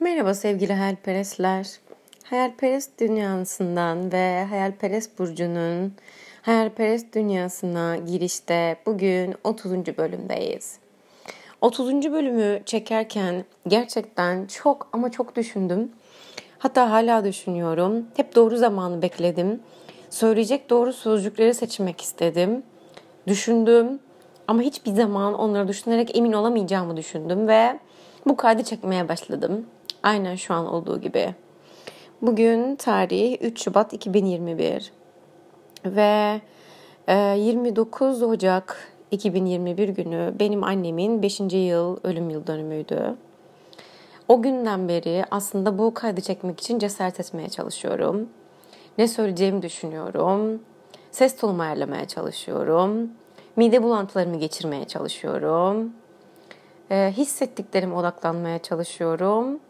Merhaba sevgili hayalperestler. Hayalperest dünyasından ve hayalperest burcunun hayalperest dünyasına girişte bugün 30. bölümdeyiz. 30. bölümü çekerken gerçekten çok ama çok düşündüm. Hatta hala düşünüyorum. Hep doğru zamanı bekledim. Söyleyecek doğru sözcükleri seçmek istedim. Düşündüm ama hiçbir zaman onları düşünerek emin olamayacağımı düşündüm ve bu kaydı çekmeye başladım. Aynen şu an olduğu gibi. Bugün tarih 3 Şubat 2021 ve 29 e, Ocak 2021 günü benim annemin 5. yıl ölüm yıl dönümüydü. O günden beri aslında bu kaydı çekmek için cesaret etmeye çalışıyorum. Ne söyleyeceğimi düşünüyorum. Ses tonumu ayarlamaya çalışıyorum. Mide bulantılarımı geçirmeye çalışıyorum. E, hissettiklerime odaklanmaya çalışıyorum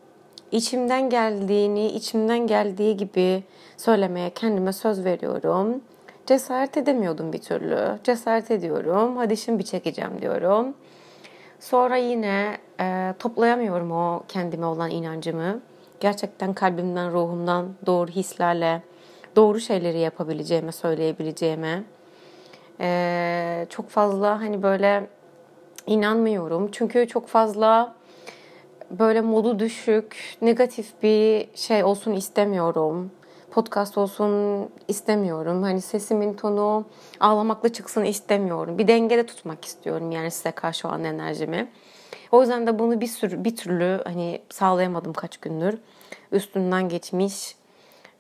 içimden geldiğini, içimden geldiği gibi söylemeye kendime söz veriyorum. Cesaret edemiyordum bir türlü. Cesaret ediyorum. Hadi şimdi bir çekeceğim diyorum. Sonra yine e, toplayamıyorum o kendime olan inancımı. Gerçekten kalbimden, ruhumdan doğru hislerle doğru şeyleri yapabileceğime, söyleyebileceğime. E, çok fazla hani böyle inanmıyorum. Çünkü çok fazla böyle modu düşük, negatif bir şey olsun istemiyorum. Podcast olsun istemiyorum. Hani sesimin tonu ağlamakla çıksın istemiyorum. Bir dengede tutmak istiyorum yani size karşı olan enerjimi. O yüzden de bunu bir sürü bir türlü hani sağlayamadım kaç gündür. Üstünden geçmiş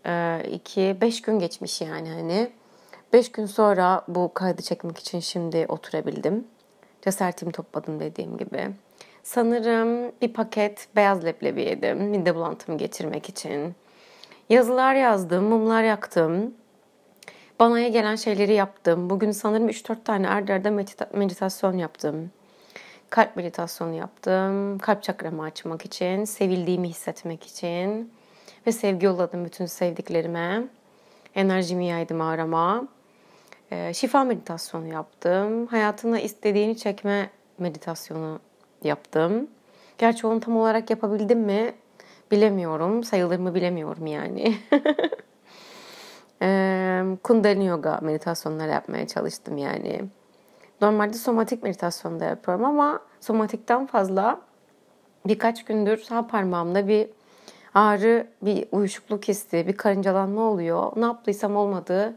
e, iki, beş gün geçmiş yani hani. Beş gün sonra bu kaydı çekmek için şimdi oturabildim. Cesaretimi topladım dediğim gibi. Sanırım bir paket beyaz leblebi yedim. Mide bulantımı geçirmek için. Yazılar yazdım, mumlar yaktım. Banaya gelen şeyleri yaptım. Bugün sanırım 3-4 tane arda arda medita- meditasyon yaptım. Kalp meditasyonu yaptım. Kalp çakramı açmak için, sevildiğimi hissetmek için. Ve sevgi yolladım bütün sevdiklerime. Enerjimi yaydım arama. E, şifa meditasyonu yaptım. Hayatına istediğini çekme meditasyonu yaptım. Gerçi onu tam olarak yapabildim mi bilemiyorum. Sayılır mı bilemiyorum yani. Kundalini yoga meditasyonları yapmaya çalıştım yani. Normalde somatik meditasyon da yapıyorum ama somatikten fazla birkaç gündür sağ parmağımda bir ağrı, bir uyuşukluk hissi, bir karıncalanma oluyor. Ne yaptıysam olmadı.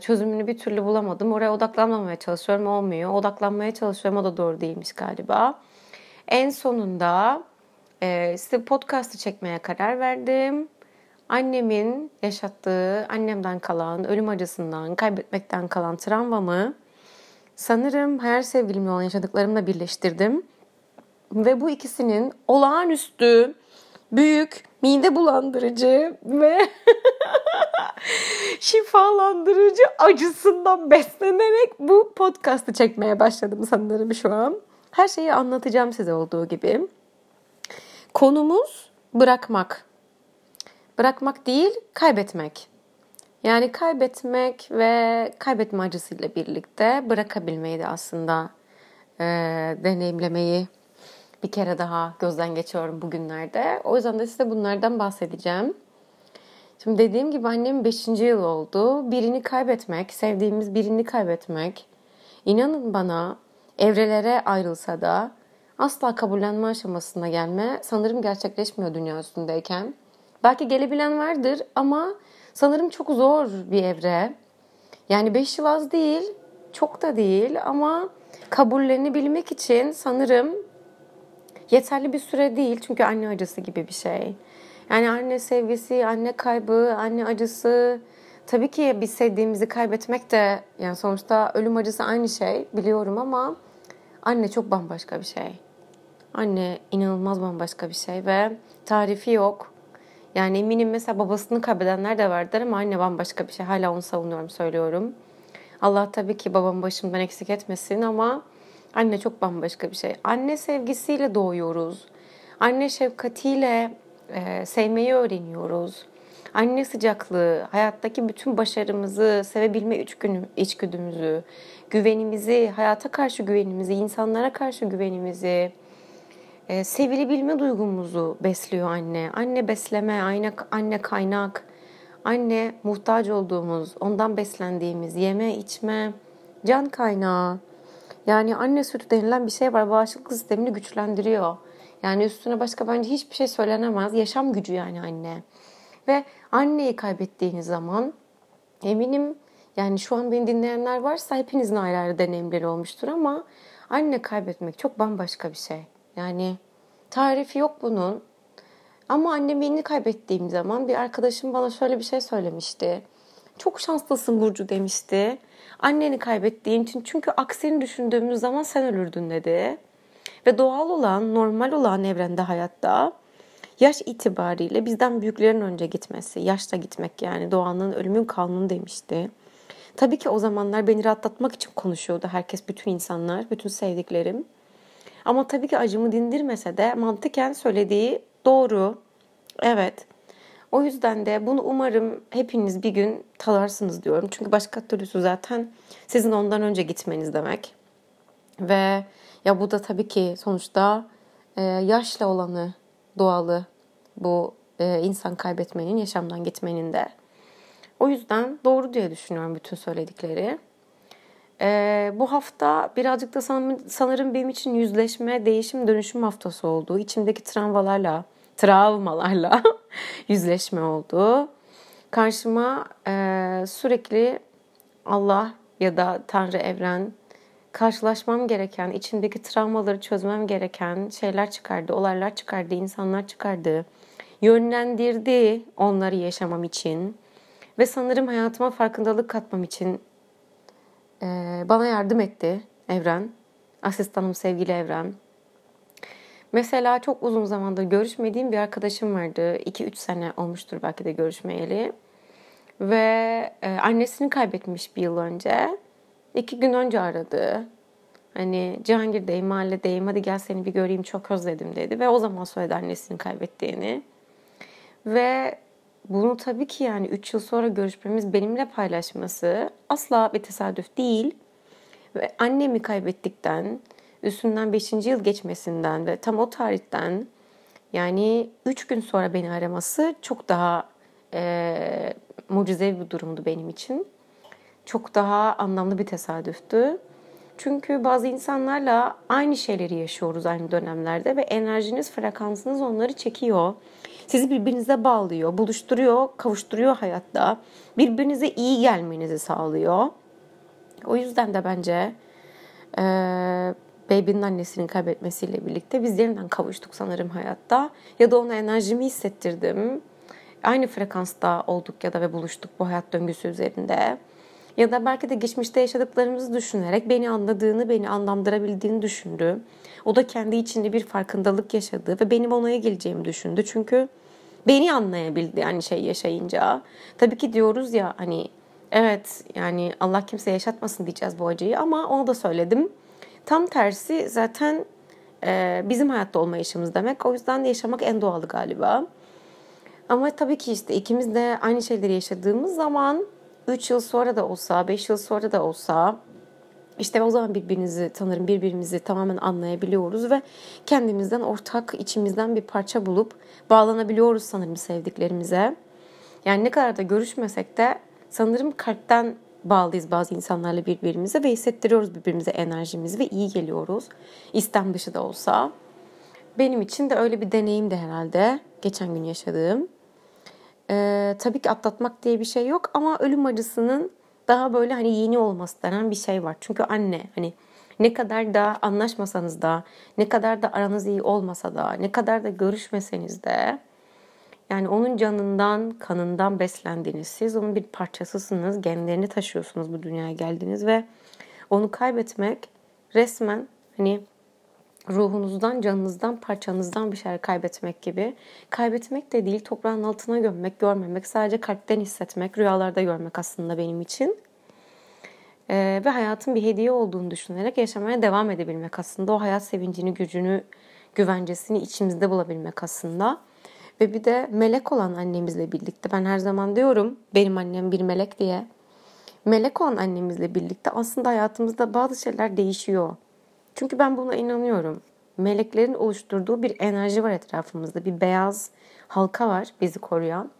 Çözümünü bir türlü bulamadım. Oraya odaklanmamaya çalışıyorum. Olmuyor. Odaklanmaya çalışıyorum. O da doğru değilmiş galiba. En sonunda e, size podcast'ı çekmeye karar verdim. Annemin yaşattığı, annemden kalan, ölüm acısından, kaybetmekten kalan travmamı sanırım her sevgilimle olan yaşadıklarımla birleştirdim. Ve bu ikisinin olağanüstü, büyük, mide bulandırıcı ve şifalandırıcı acısından beslenerek bu podcast'ı çekmeye başladım sanırım şu an. Her şeyi anlatacağım size olduğu gibi. Konumuz bırakmak. Bırakmak değil, kaybetmek. Yani kaybetmek ve kaybetme acısıyla birlikte bırakabilmeyi de aslında e, deneyimlemeyi bir kere daha gözden geçiyorum bugünlerde. O yüzden de size bunlardan bahsedeceğim. Şimdi dediğim gibi annemin 5. yıl oldu. Birini kaybetmek, sevdiğimiz birini kaybetmek. İnanın bana evrelere ayrılsa da asla kabullenme aşamasına gelme sanırım gerçekleşmiyor dünya üstündeyken. Belki gelebilen vardır ama sanırım çok zor bir evre. Yani 5 yıl az değil, çok da değil ama kabullenebilmek için sanırım yeterli bir süre değil. Çünkü anne acısı gibi bir şey. Yani anne sevgisi, anne kaybı, anne acısı. Tabii ki biz sevdiğimizi kaybetmek de yani sonuçta ölüm acısı aynı şey biliyorum ama anne çok bambaşka bir şey. Anne inanılmaz bambaşka bir şey ve tarifi yok. Yani eminim mesela babasını kaybedenler de vardır ama anne bambaşka bir şey. Hala onu savunuyorum, söylüyorum. Allah tabii ki babamı başımdan eksik etmesin ama anne çok bambaşka bir şey. Anne sevgisiyle doğuyoruz. Anne şefkatiyle e, sevmeyi öğreniyoruz. Anne sıcaklığı, hayattaki bütün başarımızı, sevebilme içgüdümüzü, güvenimizi, hayata karşı güvenimizi, insanlara karşı güvenimizi, e, sevilebilme duygumuzu besliyor anne. Anne besleme, anne, anne kaynak, anne muhtaç olduğumuz, ondan beslendiğimiz yeme, içme, can kaynağı. Yani anne sütü denilen bir şey var. Bağışıklık sistemini güçlendiriyor. Yani üstüne başka bence hiçbir şey söylenemez. Yaşam gücü yani anne. Ve anneyi kaybettiğiniz zaman eminim yani şu an beni dinleyenler varsa hepinizin ayrı ayrı deneyimleri olmuştur ama anne kaybetmek çok bambaşka bir şey. Yani tarifi yok bunun. Ama annemi yeni kaybettiğim zaman bir arkadaşım bana şöyle bir şey söylemişti. Çok şanslısın Burcu demişti. Anneni kaybettiğin için çünkü aksini düşündüğümüz zaman sen ölürdün dedi. Ve doğal olan, normal olan evrende hayatta yaş itibariyle bizden büyüklerin önce gitmesi, yaşta gitmek yani doğanın ölümün kanunu demişti. Tabii ki o zamanlar beni rahatlatmak için konuşuyordu herkes, bütün insanlar, bütün sevdiklerim. Ama tabii ki acımı dindirmese de mantıken söylediği doğru. Evet. O yüzden de bunu umarım hepiniz bir gün talarsınız diyorum. Çünkü başka türlüsü zaten sizin ondan önce gitmeniz demek. Ve ya bu da tabii ki sonuçta e, yaşla olanı doğalı bu e, insan kaybetmenin, yaşamdan gitmenin de. O yüzden doğru diye düşünüyorum bütün söyledikleri. Ee, bu hafta birazcık da sanırım benim için yüzleşme, değişim, dönüşüm haftası oldu. İçimdeki travmalarla, travmalarla yüzleşme oldu. Karşıma e, sürekli Allah ya da Tanrı Evren karşılaşmam gereken, içimdeki travmaları çözmem gereken şeyler çıkardı, olaylar çıkardı, insanlar çıkardı. Yönlendirdi onları yaşamam için ve sanırım hayatıma farkındalık katmam için e, bana yardım etti Evren. Asistanım sevgili Evren. Mesela çok uzun zamandır görüşmediğim bir arkadaşım vardı. 2-3 sene olmuştur belki de görüşmeyeli. Ve e, annesini kaybetmiş bir yıl önce. İki gün önce aradı. Hani Cihangir'deyim, mahalledeyim, hadi gel seni bir göreyim çok özledim dedi. Ve o zaman söyledi annesini kaybettiğini. Ve bunu tabii ki yani 3 yıl sonra görüşmemiz benimle paylaşması asla bir tesadüf değil. Ve annemi kaybettikten, üstünden 5. yıl geçmesinden ve tam o tarihten yani 3 gün sonra beni araması çok daha e, mucizevi bir durumdu benim için. Çok daha anlamlı bir tesadüftü. Çünkü bazı insanlarla aynı şeyleri yaşıyoruz aynı dönemlerde ve enerjiniz, frekansınız onları çekiyor. Sizi birbirinize bağlıyor, buluşturuyor, kavuşturuyor hayatta. Birbirinize iyi gelmenizi sağlıyor. O yüzden de bence e, Baby'nin annesinin kaybetmesiyle birlikte biz yeniden kavuştuk sanırım hayatta. Ya da ona enerjimi hissettirdim. Aynı frekansta olduk ya da ve buluştuk bu hayat döngüsü üzerinde. Ya da belki de geçmişte yaşadıklarımızı düşünerek beni anladığını, beni anlamdırabildiğini düşündü. O da kendi içinde bir farkındalık yaşadı ve benim onaya geleceğimi düşündü. Çünkü beni anlayabildi yani şey yaşayınca. Tabii ki diyoruz ya hani evet yani Allah kimse yaşatmasın diyeceğiz bu acıyı ama onu da söyledim. Tam tersi zaten e, bizim hayatta olma yaşamımız demek. O yüzden de yaşamak en doğalı galiba. Ama tabii ki işte ikimiz de aynı şeyleri yaşadığımız zaman 3 yıl sonra da olsa, 5 yıl sonra da olsa işte o zaman birbirinizi tanırım, birbirimizi tamamen anlayabiliyoruz ve kendimizden ortak, içimizden bir parça bulup bağlanabiliyoruz sanırım sevdiklerimize. Yani ne kadar da görüşmesek de sanırım kalpten bağlıyız bazı insanlarla birbirimize ve hissettiriyoruz birbirimize enerjimizi ve iyi geliyoruz. İstem dışı da olsa. Benim için de öyle bir deneyim de herhalde geçen gün yaşadığım. Ee, tabii ki atlatmak diye bir şey yok ama ölüm acısının daha böyle hani yeni olması denen bir şey var. Çünkü anne hani ne kadar da anlaşmasanız da, ne kadar da aranız iyi olmasa da, ne kadar da görüşmeseniz de yani onun canından, kanından beslendiniz. Siz onun bir parçasısınız, genlerini taşıyorsunuz bu dünyaya geldiniz ve onu kaybetmek resmen hani ruhunuzdan, canınızdan, parçanızdan bir şeyler kaybetmek gibi. Kaybetmek de değil, toprağın altına gömmek, görmemek, sadece kalpten hissetmek, rüyalarda görmek aslında benim için. Ee, ve hayatın bir hediye olduğunu düşünerek yaşamaya devam edebilmek aslında. O hayat sevincini, gücünü, güvencesini içimizde bulabilmek aslında. Ve bir de melek olan annemizle birlikte. Ben her zaman diyorum benim annem bir melek diye. Melek olan annemizle birlikte aslında hayatımızda bazı şeyler değişiyor. Çünkü ben buna inanıyorum. meleklerin oluşturduğu bir enerji var etrafımızda. Bir beyaz halka var bizi koruyan.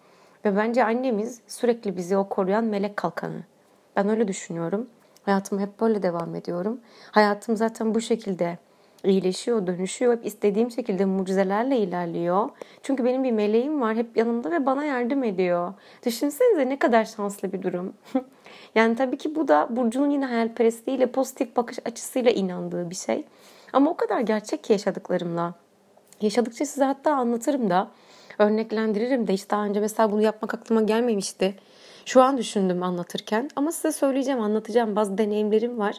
Ve bence annemiz sürekli bizi o koruyan melek kalkanı. Ben öyle düşünüyorum. Hayatım hep böyle devam ediyorum. Hayatım zaten bu şekilde iyileşiyor, dönüşüyor. Hep istediğim şekilde mucizelerle ilerliyor. Çünkü benim bir meleğim var hep yanımda ve bana yardım ediyor. Düşünsenize ne kadar şanslı bir durum. yani tabii ki bu da Burcu'nun yine hayalperestliğiyle, pozitif bakış açısıyla inandığı bir şey. Ama o kadar gerçek ki yaşadıklarımla. Yaşadıkça size hatta anlatırım da, örneklendiririm de. Hiç daha önce mesela bunu yapmak aklıma gelmemişti. Şu an düşündüm anlatırken ama size söyleyeceğim, anlatacağım. Bazı deneyimlerim var.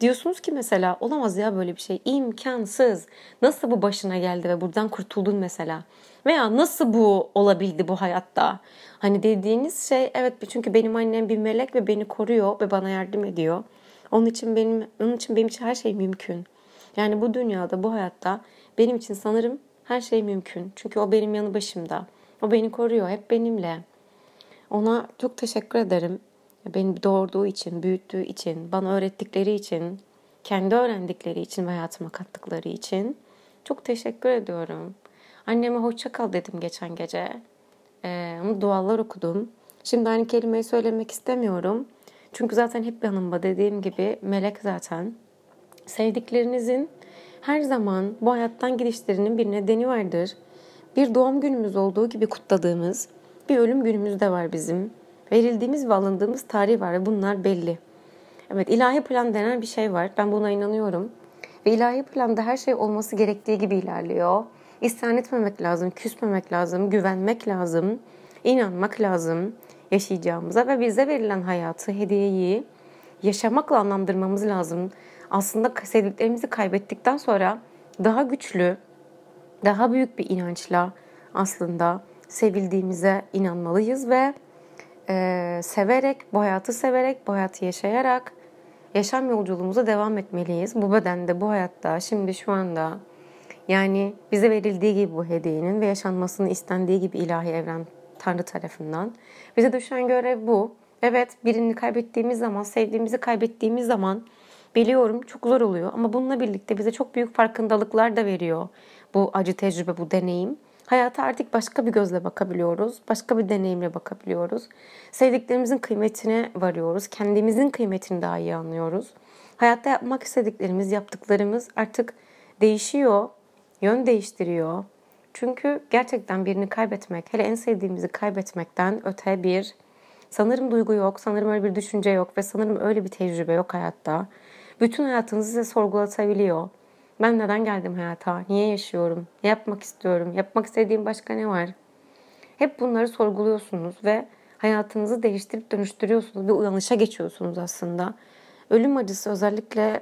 Diyorsunuz ki mesela olamaz ya böyle bir şey. imkansız. Nasıl bu başına geldi ve buradan kurtuldun mesela? Veya nasıl bu olabildi bu hayatta? Hani dediğiniz şey evet çünkü benim annem bir melek ve beni koruyor ve bana yardım ediyor. Onun için benim onun için benim için her şey mümkün. Yani bu dünyada, bu hayatta benim için sanırım her şey mümkün. Çünkü o benim yanı başımda. O beni koruyor, hep benimle. Ona çok teşekkür ederim. Beni doğurduğu için, büyüttüğü için, bana öğrettikleri için, kendi öğrendikleri için ve hayatıma kattıkları için çok teşekkür ediyorum. Anneme hoşça kal dedim geçen gece. Ee, dualar okudum. Şimdi aynı kelimeyi söylemek istemiyorum. Çünkü zaten hep yanımda dediğim gibi melek zaten. Sevdiklerinizin her zaman bu hayattan gidişlerinin bir nedeni vardır. Bir doğum günümüz olduğu gibi kutladığımız bir ölüm günümüz de var bizim. Verildiğimiz ve alındığımız tarih var ve bunlar belli. Evet ilahi plan denen bir şey var. Ben buna inanıyorum. Ve ilahi planda her şey olması gerektiği gibi ilerliyor. İsyan etmemek lazım, küsmemek lazım, güvenmek lazım, inanmak lazım yaşayacağımıza ve bize verilen hayatı, hediyeyi yaşamakla anlamlandırmamız lazım. Aslında sevdiklerimizi kaybettikten sonra daha güçlü, daha büyük bir inançla aslında sevildiğimize inanmalıyız ve e, severek, bu hayatı severek, bu hayatı yaşayarak yaşam yolculuğumuza devam etmeliyiz. Bu bedende, bu hayatta, şimdi şu anda yani bize verildiği gibi bu hediyenin ve yaşanmasını istendiği gibi ilahi evren Tanrı tarafından. Bize düşen görev bu. Evet birini kaybettiğimiz zaman, sevdiğimizi kaybettiğimiz zaman biliyorum çok zor oluyor ama bununla birlikte bize çok büyük farkındalıklar da veriyor bu acı tecrübe, bu deneyim. Hayata artık başka bir gözle bakabiliyoruz. Başka bir deneyimle bakabiliyoruz. Sevdiklerimizin kıymetine varıyoruz. Kendimizin kıymetini daha iyi anlıyoruz. Hayatta yapmak istediklerimiz, yaptıklarımız artık değişiyor, yön değiştiriyor. Çünkü gerçekten birini kaybetmek, hele en sevdiğimizi kaybetmekten öte bir sanırım duygu yok, sanırım öyle bir düşünce yok ve sanırım öyle bir tecrübe yok hayatta. Bütün hayatınızı size sorgulatabiliyor. Ben neden geldim hayata? Niye yaşıyorum? Ne yapmak istiyorum? Yapmak istediğim başka ne var? Hep bunları sorguluyorsunuz ve hayatınızı değiştirip dönüştürüyorsunuz. Bir uyanışa geçiyorsunuz aslında. Ölüm acısı özellikle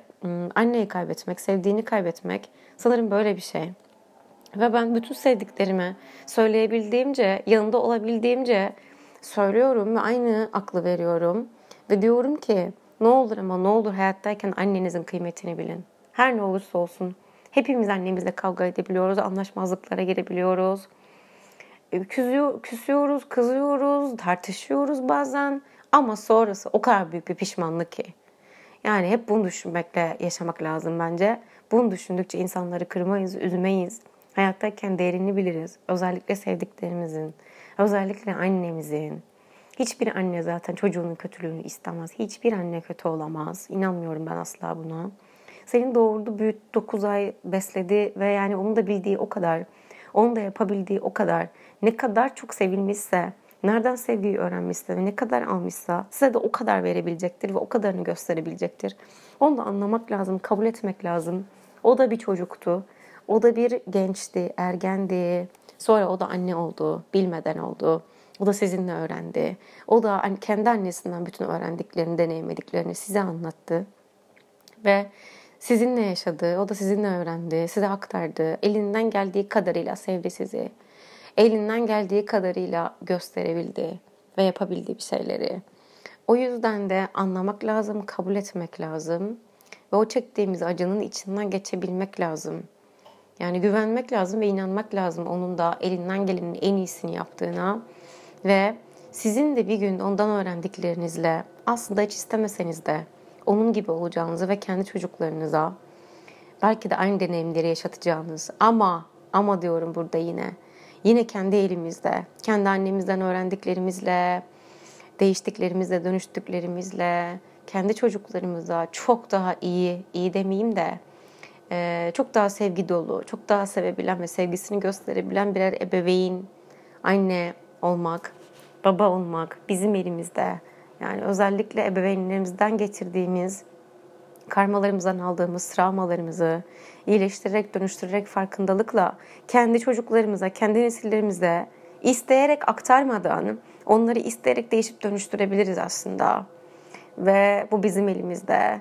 anneyi kaybetmek, sevdiğini kaybetmek sanırım böyle bir şey. Ve ben bütün sevdiklerime söyleyebildiğimce, yanında olabildiğimce söylüyorum ve aynı aklı veriyorum. Ve diyorum ki ne olur ama ne olur hayattayken annenizin kıymetini bilin. Her ne olursa olsun. Hepimiz annemizle kavga edebiliyoruz, anlaşmazlıklara girebiliyoruz. E, küsüyor, küsüyoruz, kızıyoruz, tartışıyoruz bazen. Ama sonrası o kadar büyük bir pişmanlık ki. Yani hep bunu düşünmekle yaşamak lazım bence. Bunu düşündükçe insanları kırmayız, üzmeyiz. Hayattayken değerini biliriz. Özellikle sevdiklerimizin, özellikle annemizin. Hiçbir anne zaten çocuğunun kötülüğünü istemez. Hiçbir anne kötü olamaz. İnanmıyorum ben asla buna. Senin doğurdu, büyüttü, 9 ay besledi ve yani onun da bildiği o kadar, onun da yapabildiği o kadar. Ne kadar çok sevilmişse, nereden sevgiyi öğrenmişse ve ne kadar almışsa size de o kadar verebilecektir ve o kadarını gösterebilecektir. Onu da anlamak lazım, kabul etmek lazım. O da bir çocuktu. O da bir gençti, ergendi. Sonra o da anne oldu, bilmeden oldu. O da sizinle öğrendi. O da kendi annesinden bütün öğrendiklerini, deneyimlediklerini size anlattı. Ve sizinle yaşadı, o da sizinle öğrendi, size aktardı. Elinden geldiği kadarıyla sevdi sizi. Elinden geldiği kadarıyla gösterebildi ve yapabildiği bir şeyleri. O yüzden de anlamak lazım, kabul etmek lazım ve o çektiğimiz acının içinden geçebilmek lazım. Yani güvenmek lazım ve inanmak lazım onun da elinden gelenin en iyisini yaptığına ve sizin de bir gün ondan öğrendiklerinizle aslında hiç istemeseniz de onun gibi olacağınızı ve kendi çocuklarınıza belki de aynı deneyimleri yaşatacağınız ama ama diyorum burada yine yine kendi elimizde, kendi annemizden öğrendiklerimizle, değiştiklerimizle, dönüştüklerimizle, kendi çocuklarımıza çok daha iyi, iyi demeyeyim de e, çok daha sevgi dolu, çok daha sevebilen ve sevgisini gösterebilen birer ebeveyn, anne olmak, baba olmak bizim elimizde. Yani özellikle ebeveynlerimizden getirdiğimiz karmalarımızdan aldığımız travmalarımızı iyileştirerek, dönüştürerek farkındalıkla kendi çocuklarımıza, kendi nesillerimize isteyerek aktarmadan onları isteyerek değişip dönüştürebiliriz aslında. Ve bu bizim elimizde.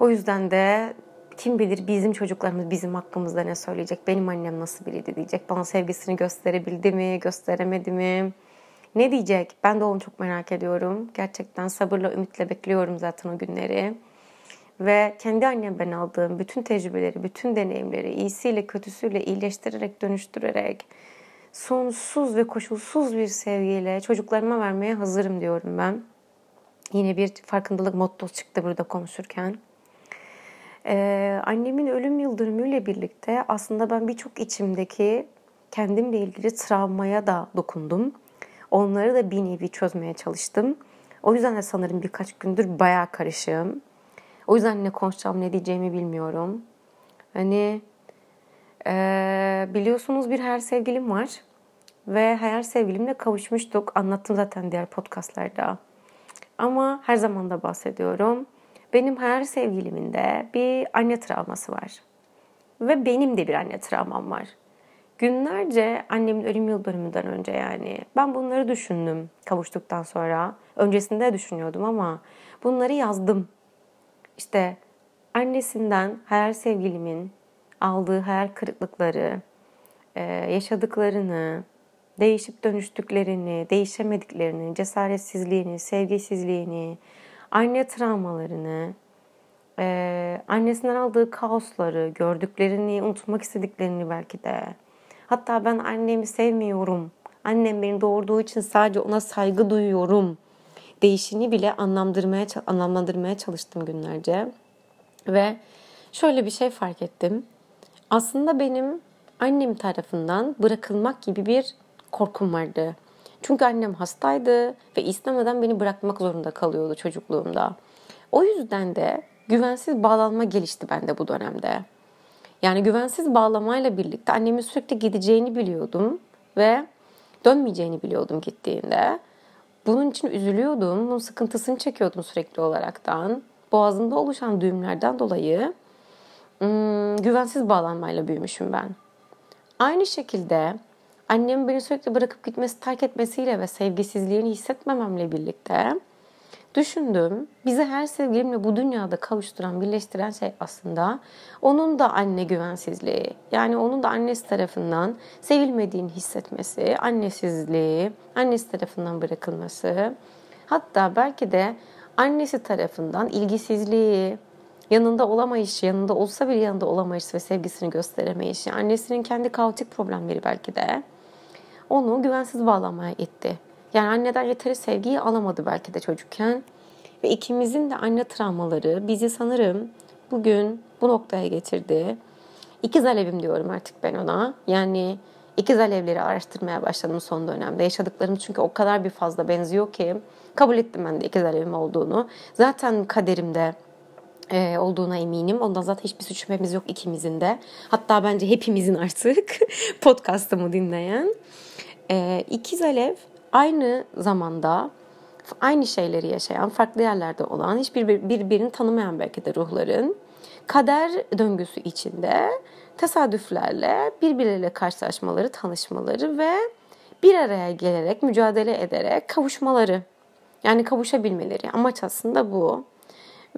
O yüzden de kim bilir bizim çocuklarımız bizim hakkımızda ne söyleyecek? Benim annem nasıl biriydi diyecek. Bana sevgisini gösterebildi mi, gösteremedi mi? Ne diyecek? Ben de onu çok merak ediyorum. Gerçekten sabırla, ümitle bekliyorum zaten o günleri. Ve kendi annemden aldığım bütün tecrübeleri, bütün deneyimleri iyisiyle kötüsüyle iyileştirerek, dönüştürerek sonsuz ve koşulsuz bir sevgiyle çocuklarıma vermeye hazırım diyorum ben. Yine bir farkındalık mottosu çıktı burada konuşurken. Ee, annemin ölüm yıldönümüyle birlikte aslında ben birçok içimdeki kendimle ilgili travmaya da dokundum. Onları da bir nevi çözmeye çalıştım. O yüzden de sanırım birkaç gündür bayağı karışığım. O yüzden ne konuşacağım ne diyeceğimi bilmiyorum. Hani ee, biliyorsunuz bir her sevgilim var. Ve hayal sevgilimle kavuşmuştuk. Anlattım zaten diğer podcastlarda. Ama her zaman da bahsediyorum. Benim hayal sevgilimin de bir anne travması var. Ve benim de bir anne travmam var. Günlerce annemin ölüm yıl dönümünden önce yani ben bunları düşündüm kavuştuktan sonra. Öncesinde düşünüyordum ama bunları yazdım. İşte annesinden hayal sevgilimin aldığı hayal kırıklıkları, yaşadıklarını, değişip dönüştüklerini, değişemediklerini, cesaretsizliğini, sevgisizliğini, anne travmalarını, e, annesinden aldığı kaosları, gördüklerini, unutmak istediklerini belki de. Hatta ben annemi sevmiyorum, annem beni doğurduğu için sadece ona saygı duyuyorum değişini bile anlamlandırmaya, anlamlandırmaya çalıştım günlerce. Ve şöyle bir şey fark ettim. Aslında benim annem tarafından bırakılmak gibi bir korkum vardı. Çünkü annem hastaydı ve istemeden beni bırakmak zorunda kalıyordu çocukluğumda. O yüzden de güvensiz bağlanma gelişti bende bu dönemde. Yani güvensiz bağlamayla birlikte annemin sürekli gideceğini biliyordum ve dönmeyeceğini biliyordum gittiğinde. Bunun için üzülüyordum, bunun sıkıntısını çekiyordum sürekli olaraktan. Boğazımda oluşan düğümlerden dolayı ım, güvensiz bağlanmayla büyümüşüm ben. Aynı şekilde Annem beni sürekli bırakıp gitmesi, terk etmesiyle ve sevgisizliğini hissetmememle birlikte düşündüm. Bizi her sevgilimle bu dünyada kavuşturan, birleştiren şey aslında onun da anne güvensizliği. Yani onun da annesi tarafından sevilmediğini hissetmesi, annesizliği, annesi tarafından bırakılması. Hatta belki de annesi tarafından ilgisizliği, yanında olamayışı, yanında olsa bile yanında olamayışı ve sevgisini gösteremeyişi, annesinin kendi kaotik problemleri belki de onu güvensiz bağlamaya itti. Yani anneden yeteri sevgiyi alamadı belki de çocukken. Ve ikimizin de anne travmaları bizi sanırım bugün bu noktaya getirdi. İkiz alevim diyorum artık ben ona. Yani ikiz alevleri araştırmaya başladım son dönemde. Yaşadıklarım çünkü o kadar bir fazla benziyor ki kabul ettim ben de ikiz alevim olduğunu. Zaten kaderimde e, olduğuna eminim. Ondan zaten hiçbir suç yok ikimizin de. Hatta bence hepimizin artık podcastımı dinleyen. E, ikiz Alev aynı zamanda aynı şeyleri yaşayan, farklı yerlerde olan, hiçbir birbirini tanımayan belki de ruhların kader döngüsü içinde tesadüflerle birbirleriyle karşılaşmaları, tanışmaları ve bir araya gelerek, mücadele ederek kavuşmaları. Yani kavuşabilmeleri. Amaç aslında bu.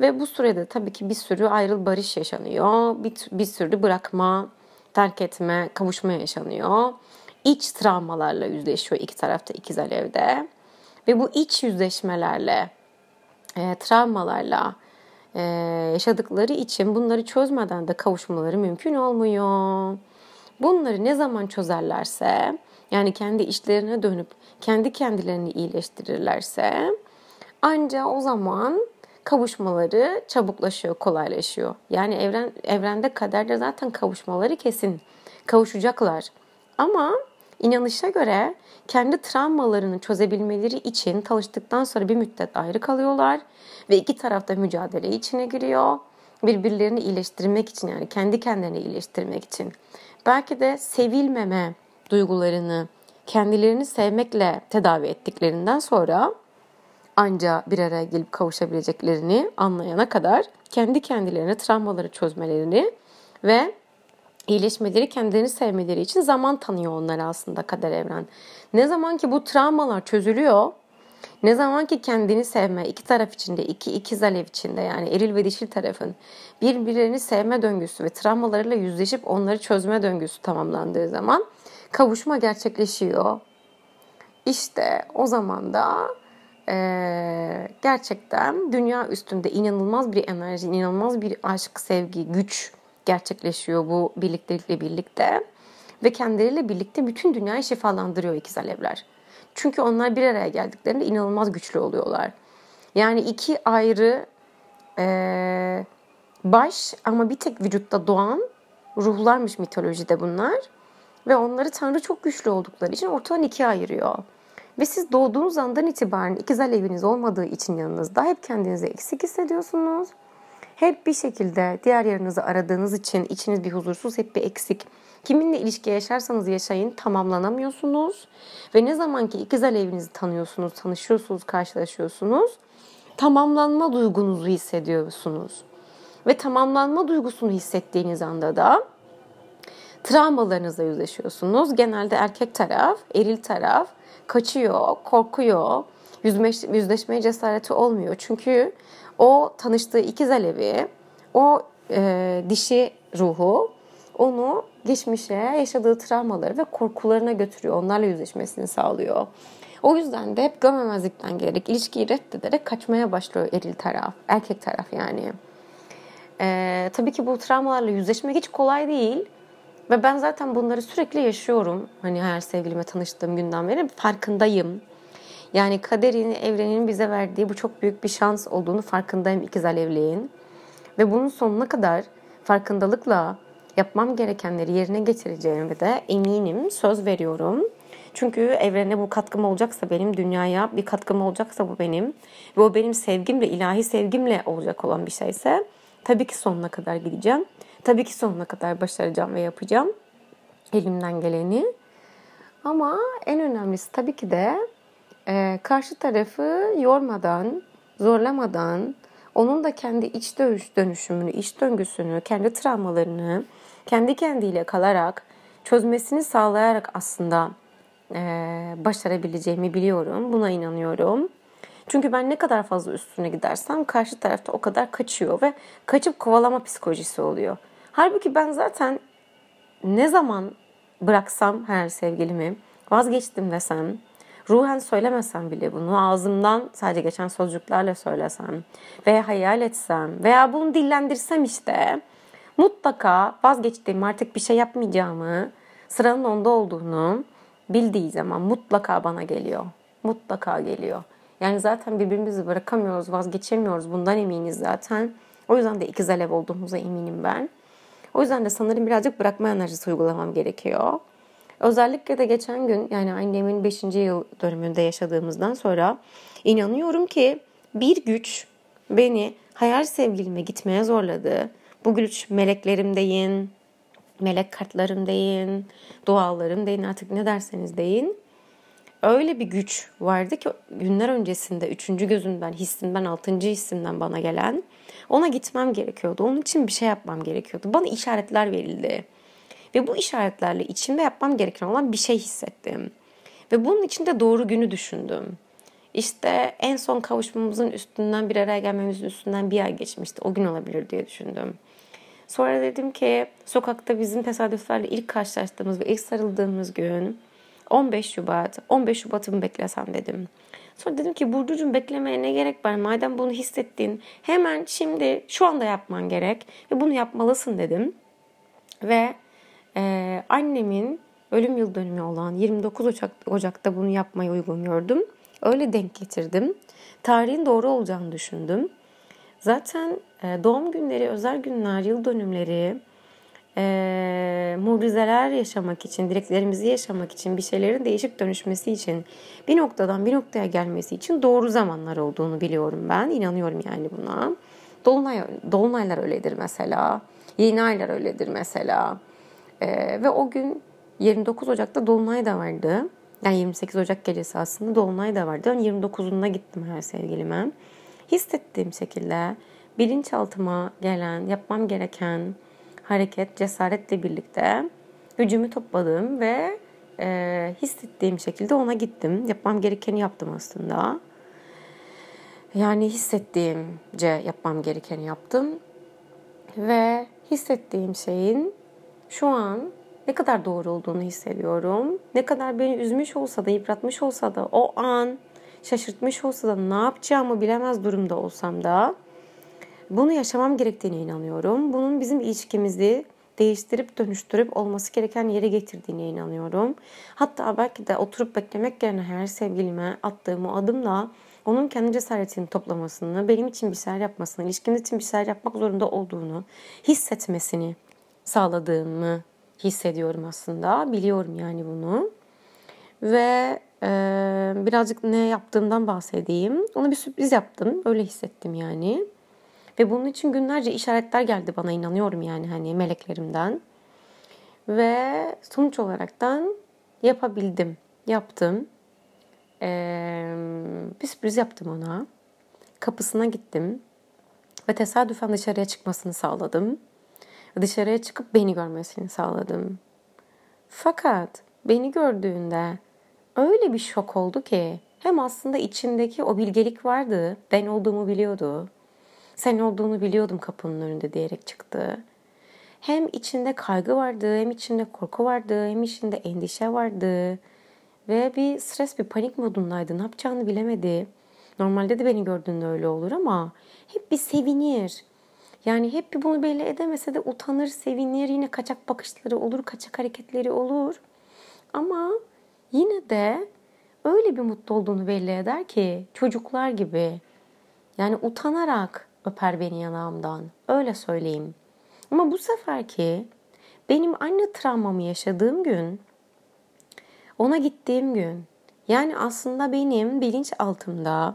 Ve bu sürede tabii ki bir sürü ayrıl barış yaşanıyor. Bir, bir sürü bırakma, terk etme, kavuşma yaşanıyor iç travmalarla yüzleşiyor iki tarafta ikiz alevde. Ve bu iç yüzleşmelerle, e, travmalarla e, yaşadıkları için bunları çözmeden de kavuşmaları mümkün olmuyor. Bunları ne zaman çözerlerse, yani kendi işlerine dönüp kendi kendilerini iyileştirirlerse, ancak o zaman kavuşmaları çabuklaşıyor, kolaylaşıyor. Yani evren evrende kaderde zaten kavuşmaları kesin. Kavuşacaklar. Ama inanışa göre kendi travmalarını çözebilmeleri için tanıştıktan sonra bir müddet ayrı kalıyorlar ve iki tarafta mücadele içine giriyor. Birbirlerini iyileştirmek için yani kendi kendilerini iyileştirmek için. Belki de sevilmeme duygularını kendilerini sevmekle tedavi ettiklerinden sonra anca bir araya gelip kavuşabileceklerini anlayana kadar kendi kendilerine travmaları çözmelerini ve iyileşmeleri, kendilerini sevmeleri için zaman tanıyor onlara aslında kader evren. Ne zaman ki bu travmalar çözülüyor, ne zaman ki kendini sevme, iki taraf içinde, iki ikiz alev içinde yani eril ve dişil tarafın birbirlerini sevme döngüsü ve travmalarıyla yüzleşip onları çözme döngüsü tamamlandığı zaman kavuşma gerçekleşiyor. İşte o zaman da e, gerçekten dünya üstünde inanılmaz bir enerji, inanılmaz bir aşk, sevgi, güç gerçekleşiyor bu birliktelikle birlikte. Ve kendileriyle birlikte bütün dünyayı şifalandırıyor ikiz alevler. Çünkü onlar bir araya geldiklerinde inanılmaz güçlü oluyorlar. Yani iki ayrı e, baş ama bir tek vücutta doğan ruhlarmış mitolojide bunlar. Ve onları Tanrı çok güçlü oldukları için ortadan ikiye ayırıyor. Ve siz doğduğunuz andan itibaren ikiz aleviniz olmadığı için yanınızda hep kendinizi eksik hissediyorsunuz. Hep bir şekilde diğer yarınızı aradığınız için içiniz bir huzursuz, hep bir eksik. Kiminle ilişki yaşarsanız yaşayın tamamlanamıyorsunuz. Ve ne zaman ki ikiz alevinizi tanıyorsunuz, tanışıyorsunuz, karşılaşıyorsunuz tamamlanma duygunuzu hissediyorsunuz. Ve tamamlanma duygusunu hissettiğiniz anda da travmalarınızla yüzleşiyorsunuz. Genelde erkek taraf, eril taraf kaçıyor, korkuyor, yüzleşmeye cesareti olmuyor. Çünkü o tanıştığı ikiz alevi, o e, dişi ruhu onu geçmişe yaşadığı travmaları ve korkularına götürüyor. Onlarla yüzleşmesini sağlıyor. O yüzden de hep görmemezlikten gelerek, ilişkiyi reddederek kaçmaya başlıyor eril taraf, erkek taraf yani. Ee, tabii ki bu travmalarla yüzleşmek hiç kolay değil. Ve ben zaten bunları sürekli yaşıyorum. Hani her sevgilime tanıştığım günden beri farkındayım. Yani kaderin, evrenin bize verdiği bu çok büyük bir şans olduğunu farkındayım ikiz alevliğin. Ve bunun sonuna kadar farkındalıkla yapmam gerekenleri yerine getireceğime de eminim, söz veriyorum. Çünkü evrene bu katkım olacaksa benim, dünyaya bir katkım olacaksa bu benim ve o benim sevgimle, ilahi sevgimle olacak olan bir şeyse tabii ki sonuna kadar gideceğim. Tabii ki sonuna kadar başaracağım ve yapacağım elimden geleni. Ama en önemlisi tabii ki de e, karşı tarafı yormadan, zorlamadan, onun da kendi iç dönüş dönüşümünü, iç döngüsünü, kendi travmalarını kendi kendiyle kalarak çözmesini sağlayarak aslında e, başarabileceğimi biliyorum. Buna inanıyorum. Çünkü ben ne kadar fazla üstüne gidersem karşı tarafta o kadar kaçıyor ve kaçıp kovalama psikolojisi oluyor. Halbuki ben zaten ne zaman bıraksam her sevgilimi vazgeçtim desem, ruhen söylemesem bile bunu ağzımdan sadece geçen sözcüklerle söylesem veya hayal etsem veya bunu dillendirsem işte mutlaka vazgeçtiğim artık bir şey yapmayacağımı, sıranın onda olduğunu bildiği zaman mutlaka bana geliyor. Mutlaka geliyor. Yani zaten birbirimizi bırakamıyoruz, vazgeçemiyoruz. Bundan eminiz zaten. O yüzden de ikiz alev olduğumuza eminim ben. O yüzden de sanırım birazcık bırakma enerjisi uygulamam gerekiyor. Özellikle de geçen gün yani annemin 5. yıl dönümünde yaşadığımızdan sonra inanıyorum ki bir güç beni hayal sevgilime gitmeye zorladı. Bu güç meleklerim deyin, melek kartlarım deyin, dualarım deyin artık ne derseniz deyin. Öyle bir güç vardı ki günler öncesinde üçüncü gözümden, hissimden, altıncı hissimden bana gelen ona gitmem gerekiyordu. Onun için bir şey yapmam gerekiyordu. Bana işaretler verildi. Ve bu işaretlerle içimde yapmam gereken olan bir şey hissettim. Ve bunun için de doğru günü düşündüm. İşte en son kavuşmamızın üstünden bir araya gelmemizin üstünden bir ay geçmişti. O gün olabilir diye düşündüm. Sonra dedim ki sokakta bizim tesadüflerle ilk karşılaştığımız ve ilk sarıldığımız gün 15 Şubat. 15 Şubat'ı mı beklesem dedim. Sonra dedim ki Burcucuğum beklemeye ne gerek var? Madem bunu hissettin hemen şimdi şu anda yapman gerek ve bunu yapmalısın dedim. Ve e, annemin ölüm yıl dönümü olan 29 Ocak, Ocak'ta bunu yapmayı uygun gördüm. Öyle denk getirdim. Tarihin doğru olacağını düşündüm. Zaten e, doğum günleri, özel günler, yıl dönümleri, e, mucizeler yaşamak için, dileklerimizi yaşamak için, bir şeylerin değişip dönüşmesi için, bir noktadan bir noktaya gelmesi için doğru zamanlar olduğunu biliyorum ben. İnanıyorum yani buna. Dolunay, dolunaylar öyledir mesela. Yeni aylar öyledir mesela. E, ve o gün 29 Ocak'ta Dolunay da vardı. Yani 28 Ocak gecesi aslında Dolunay da vardı. Ben 29'unda gittim her sevgilime. Hissettiğim şekilde bilinçaltıma gelen, yapmam gereken hareket, cesaretle birlikte gücümü topladım ve e, hissettiğim şekilde ona gittim. Yapmam gerekeni yaptım aslında. Yani hissettiğimce yapmam gerekeni yaptım. Ve hissettiğim şeyin şu an ne kadar doğru olduğunu hissediyorum. Ne kadar beni üzmüş olsa da, yıpratmış olsa da o an şaşırtmış olsa da ne yapacağımı bilemez durumda olsam da bunu yaşamam gerektiğine inanıyorum. Bunun bizim ilişkimizi değiştirip dönüştürüp olması gereken yere getirdiğine inanıyorum. Hatta belki de oturup beklemek yerine her sevgilime attığım o adımla onun kendi cesaretini toplamasını, benim için bir şeyler yapmasını, ilişkimiz için bir şeyler yapmak zorunda olduğunu hissetmesini sağladığımı hissediyorum aslında. Biliyorum yani bunu. Ve e, birazcık ne yaptığımdan bahsedeyim. Ona bir sürpriz yaptım. Öyle hissettim yani. Ve bunun için günlerce işaretler geldi bana inanıyorum yani hani meleklerimden. Ve sonuç olaraktan yapabildim. Yaptım. Ee, bir sürpriz yaptım ona. Kapısına gittim. Ve tesadüfen dışarıya çıkmasını sağladım. Dışarıya çıkıp beni görmesini sağladım. Fakat beni gördüğünde öyle bir şok oldu ki hem aslında içindeki o bilgelik vardı. Ben olduğumu biliyordu. Sen olduğunu biliyordum kapının önünde diyerek çıktı. Hem içinde kaygı vardı, hem içinde korku vardı, hem içinde endişe vardı. Ve bir stres, bir panik modundaydı. Ne yapacağını bilemedi. Normalde de beni gördüğünde öyle olur ama hep bir sevinir. Yani hep bunu belli edemese de utanır, sevinir. Yine kaçak bakışları olur, kaçak hareketleri olur. Ama yine de öyle bir mutlu olduğunu belli eder ki çocuklar gibi. Yani utanarak öper beni yanağımdan. Öyle söyleyeyim. Ama bu seferki benim anne travmamı yaşadığım gün, ona gittiğim gün, yani aslında benim bilinç altımda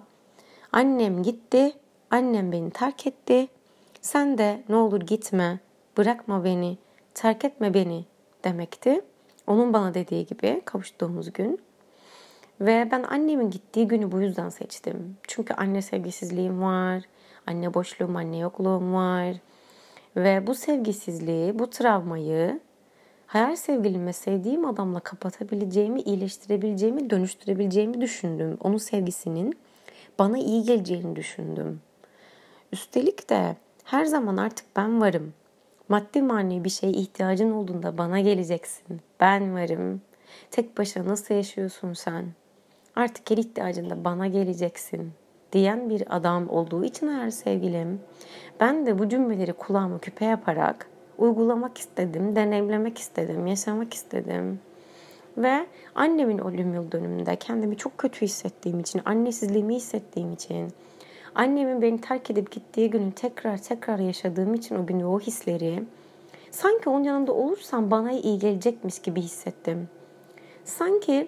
annem gitti, annem beni terk etti. Sen de ne olur gitme, bırakma beni, terk etme beni demekti. Onun bana dediği gibi kavuştuğumuz gün. Ve ben annemin gittiği günü bu yüzden seçtim. Çünkü anne sevgisizliğim var, anne boşluğum, anne yokluğum var. Ve bu sevgisizliği, bu travmayı hayal sevgilime sevdiğim adamla kapatabileceğimi, iyileştirebileceğimi, dönüştürebileceğimi düşündüm. Onun sevgisinin bana iyi geleceğini düşündüm. Üstelik de her zaman artık ben varım. Maddi manevi bir şeye ihtiyacın olduğunda bana geleceksin. Ben varım. Tek başına nasıl yaşıyorsun sen? Artık her ihtiyacında bana geleceksin diyen bir adam olduğu için eğer sevgilim ben de bu cümleleri kulağıma küpe yaparak uygulamak istedim, deneyimlemek istedim, yaşamak istedim. Ve annemin ölüm yıl dönümünde kendimi çok kötü hissettiğim için, annesizliğimi hissettiğim için, annemin beni terk edip gittiği günü tekrar tekrar yaşadığım için o günü o hisleri sanki onun yanında olursam bana iyi gelecekmiş gibi hissettim. Sanki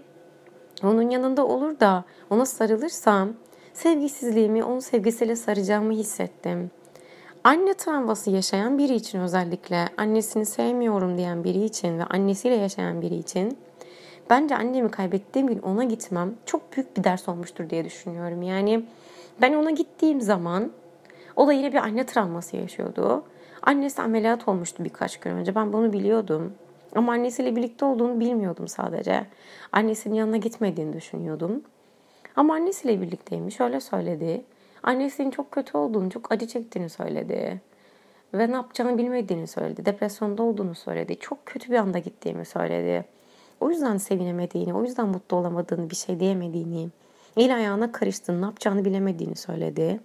onun yanında olur da ona sarılırsam sevgisizliğimi onun sevgisiyle saracağımı hissettim. Anne travması yaşayan biri için özellikle annesini sevmiyorum diyen biri için ve annesiyle yaşayan biri için bence annemi kaybettiğim gün ona gitmem çok büyük bir ders olmuştur diye düşünüyorum. Yani ben ona gittiğim zaman o da yine bir anne travması yaşıyordu. Annesi ameliyat olmuştu birkaç gün önce. Ben bunu biliyordum. Ama annesiyle birlikte olduğunu bilmiyordum sadece. Annesinin yanına gitmediğini düşünüyordum. Ama annesiyle birlikteymiş. Öyle söyledi. Annesinin çok kötü olduğunu, çok acı çektiğini söyledi. Ve ne yapacağını bilmediğini söyledi. Depresyonda olduğunu söyledi. Çok kötü bir anda gittiğimi söyledi. O yüzden sevinemediğini, o yüzden mutlu olamadığını, bir şey diyemediğini, el ayağına karıştığını, ne yapacağını bilemediğini söyledi.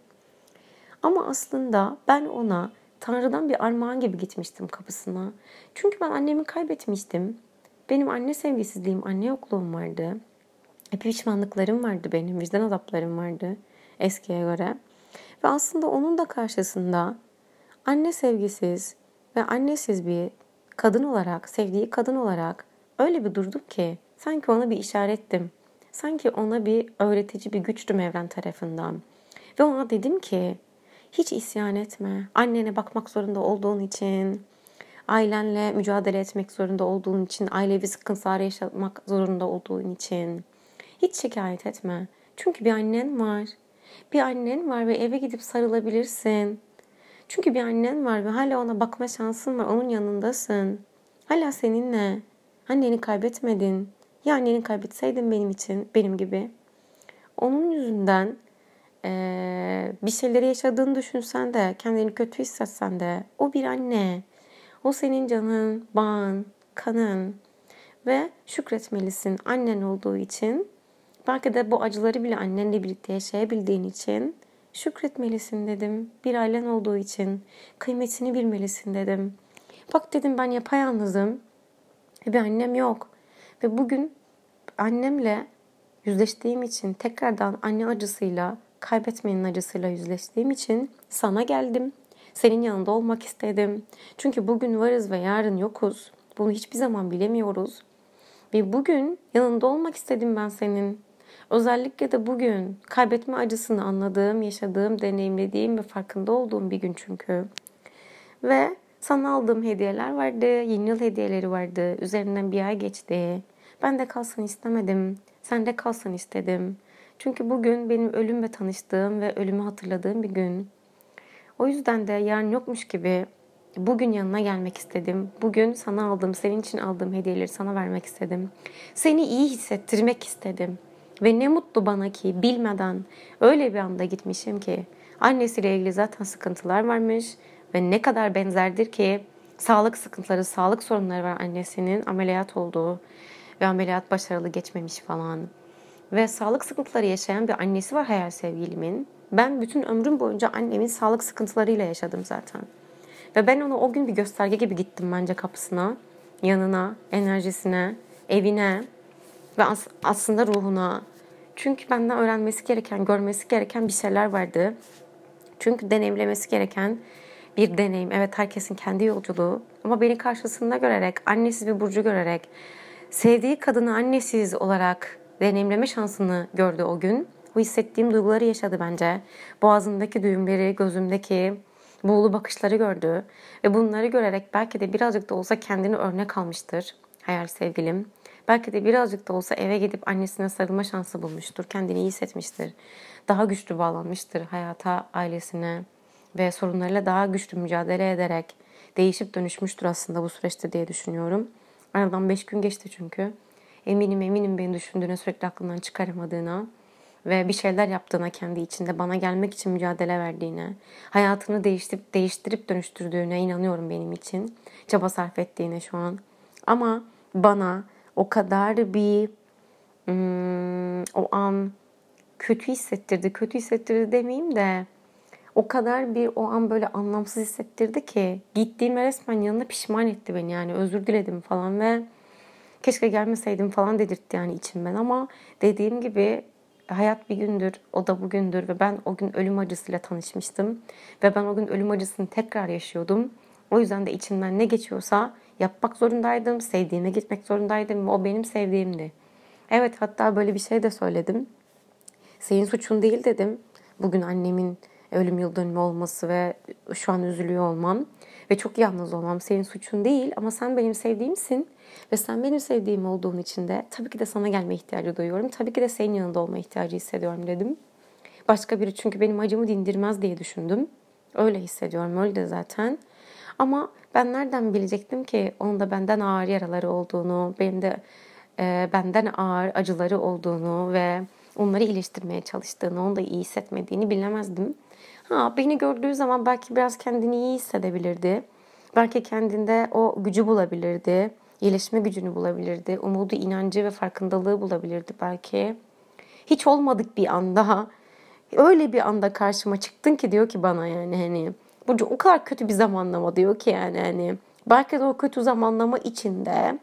Ama aslında ben ona Tanrı'dan bir armağan gibi gitmiştim kapısına. Çünkü ben annemi kaybetmiştim. Benim anne sevgisizliğim, anne yokluğum vardı. Pişmanlıklarım vardı benim, vicdan azaplarım vardı eskiye göre. Ve aslında onun da karşısında anne sevgisiz ve annesiz bir kadın olarak, sevdiği kadın olarak öyle bir durdum ki sanki ona bir işarettim. Sanki ona bir öğretici bir güçtüm evren tarafından. Ve ona dedim ki hiç isyan etme. Annene bakmak zorunda olduğun için, ailenle mücadele etmek zorunda olduğun için, ailevi sıkıntılar yaşamak zorunda olduğun için hiç şikayet etme. Çünkü bir annen var. Bir annen var ve eve gidip sarılabilirsin. Çünkü bir annen var ve hala ona bakma şansın var. Onun yanındasın. Hala seninle. Anneni kaybetmedin. Ya anneni kaybetseydin benim için, benim gibi. Onun yüzünden ee, bir şeyleri yaşadığını düşünsen de, kendini kötü hissetsen de o bir anne. O senin canın, bağın, kanın ve şükretmelisin annen olduğu için. Belki de bu acıları bile annenle birlikte yaşayabildiğin için şükretmelisin dedim. Bir ailen olduğu için kıymetini bilmelisin dedim. Bak dedim ben yapayalnızım. Bir annem yok. Ve bugün annemle yüzleştiğim için tekrardan anne acısıyla kaybetmenin acısıyla yüzleştiğim için sana geldim. Senin yanında olmak istedim. Çünkü bugün varız ve yarın yokuz. Bunu hiçbir zaman bilemiyoruz. Ve bugün yanında olmak istedim ben senin. Özellikle de bugün kaybetme acısını anladığım, yaşadığım, deneyimlediğim ve farkında olduğum bir gün çünkü. Ve sana aldığım hediyeler vardı, yeni yıl hediyeleri vardı. Üzerinden bir ay geçti. Ben de kalsın istemedim. Sen de kalsın istedim. Çünkü bugün benim ölümle tanıştığım ve ölümü hatırladığım bir gün. O yüzden de yarın yokmuş gibi bugün yanına gelmek istedim. Bugün sana aldığım, senin için aldığım hediyeleri sana vermek istedim. Seni iyi hissettirmek istedim. Ve ne mutlu bana ki bilmeden öyle bir anda gitmişim ki annesiyle ilgili zaten sıkıntılar varmış ve ne kadar benzerdir ki sağlık sıkıntıları, sağlık sorunları var annesinin ameliyat olduğu ve ameliyat başarılı geçmemiş falan. Ve sağlık sıkıntıları yaşayan bir annesi var hayal sevgilimin. Ben bütün ömrüm boyunca annemin sağlık sıkıntılarıyla yaşadım zaten. Ve ben ona o gün bir gösterge gibi gittim bence kapısına, yanına, enerjisine, evine ve as- aslında ruhuna. Çünkü benden öğrenmesi gereken, görmesi gereken bir şeyler vardı. Çünkü deneyimlemesi gereken bir deneyim. Evet herkesin kendi yolculuğu. Ama beni karşısında görerek, annesiz bir burcu görerek, sevdiği kadını annesiz olarak deneyimleme şansını gördü o gün. O hissettiğim duyguları yaşadı bence. Boğazındaki düğümleri, gözümdeki buğulu bakışları gördü. Ve bunları görerek belki de birazcık da olsa kendini örnek almıştır hayal sevgilim. Belki de birazcık da olsa eve gidip annesine sarılma şansı bulmuştur. Kendini iyi hissetmiştir. Daha güçlü bağlanmıştır hayata, ailesine ve sorunlarıyla daha güçlü mücadele ederek değişip dönüşmüştür aslında bu süreçte diye düşünüyorum. Aradan 5 gün geçti çünkü. Eminim eminim beni düşündüğüne sürekli aklından çıkaramadığına ve bir şeyler yaptığına kendi içinde bana gelmek için mücadele verdiğine, hayatını değiştirip değiştirip dönüştürdüğüne inanıyorum benim için. Çaba sarf ettiğine şu an. Ama bana o kadar bir hmm, o an kötü hissettirdi. Kötü hissettirdi demeyeyim de o kadar bir o an böyle anlamsız hissettirdi ki gittiğime resmen yanına pişman etti beni yani özür diledim falan ve keşke gelmeseydim falan dedirtti yani içimden ama dediğim gibi hayat bir gündür, o da bugündür ve ben o gün ölüm acısıyla tanışmıştım ve ben o gün ölüm acısını tekrar yaşıyordum. O yüzden de içimden ne geçiyorsa yapmak zorundaydım, sevdiğime gitmek zorundaydım ve o benim sevdiğimdi. Evet hatta böyle bir şey de söyledim. Senin suçun değil dedim. Bugün annemin ölüm yıl dönümü olması ve şu an üzülüyor olmam ve çok yalnız olmam senin suçun değil ama sen benim sevdiğimsin ve sen benim sevdiğim olduğun için de tabii ki de sana gelme ihtiyacı duyuyorum. Tabii ki de senin yanında olma ihtiyacı hissediyorum dedim. Başka biri çünkü benim acımı dindirmez diye düşündüm. Öyle hissediyorum öyle de zaten. Ama ben nereden bilecektim ki onun da benden ağır yaraları olduğunu, benim de e, benden ağır acıları olduğunu ve onları iyileştirmeye çalıştığını, onu da iyi hissetmediğini bilemezdim. Ha, beni gördüğü zaman belki biraz kendini iyi hissedebilirdi. Belki kendinde o gücü bulabilirdi. iyileşme gücünü bulabilirdi. Umudu, inancı ve farkındalığı bulabilirdi belki. Hiç olmadık bir anda. Öyle bir anda karşıma çıktın ki diyor ki bana yani hani Burcu o kadar kötü bir zamanlama diyor ki yani hani belki de o kötü zamanlama içinde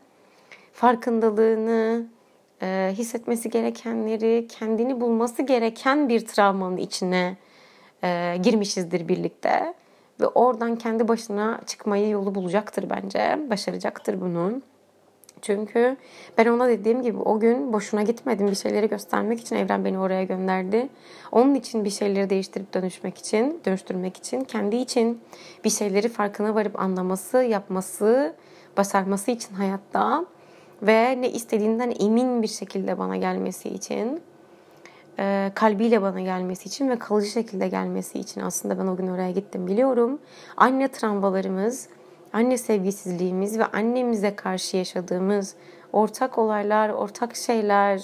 farkındalığını, hissetmesi gerekenleri, kendini bulması gereken bir travmanın içine e, girmişizdir birlikte. Ve oradan kendi başına çıkmayı yolu bulacaktır bence. Başaracaktır bunun. Çünkü ben ona dediğim gibi o gün boşuna gitmedim. Bir şeyleri göstermek için evren beni oraya gönderdi. Onun için bir şeyleri değiştirip dönüşmek için, dönüştürmek için, kendi için bir şeyleri farkına varıp anlaması, yapması, başarması için hayatta ve ne istediğinden emin bir şekilde bana gelmesi için, e, kalbiyle bana gelmesi için ve kalıcı şekilde gelmesi için aslında ben o gün oraya gittim biliyorum. Anne travmalarımız, anne sevgisizliğimiz ve annemize karşı yaşadığımız ortak olaylar, ortak şeyler,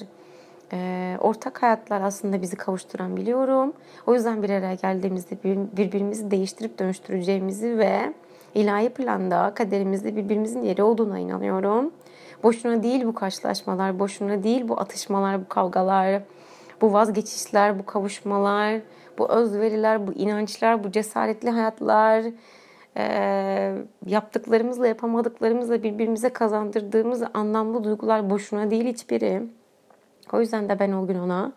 e, ortak hayatlar aslında bizi kavuşturan biliyorum. O yüzden bir araya geldiğimizde birbirimizi değiştirip dönüştüreceğimizi ve ilahi planda kaderimizde birbirimizin yeri olduğuna inanıyorum. Boşuna değil bu karşılaşmalar, boşuna değil bu atışmalar, bu kavgalar, bu vazgeçişler, bu kavuşmalar, bu özveriler, bu inançlar, bu cesaretli hayatlar, e, yaptıklarımızla yapamadıklarımızla birbirimize kazandırdığımız anlamlı duygular boşuna değil hiçbiri. O yüzden de ben o gün ona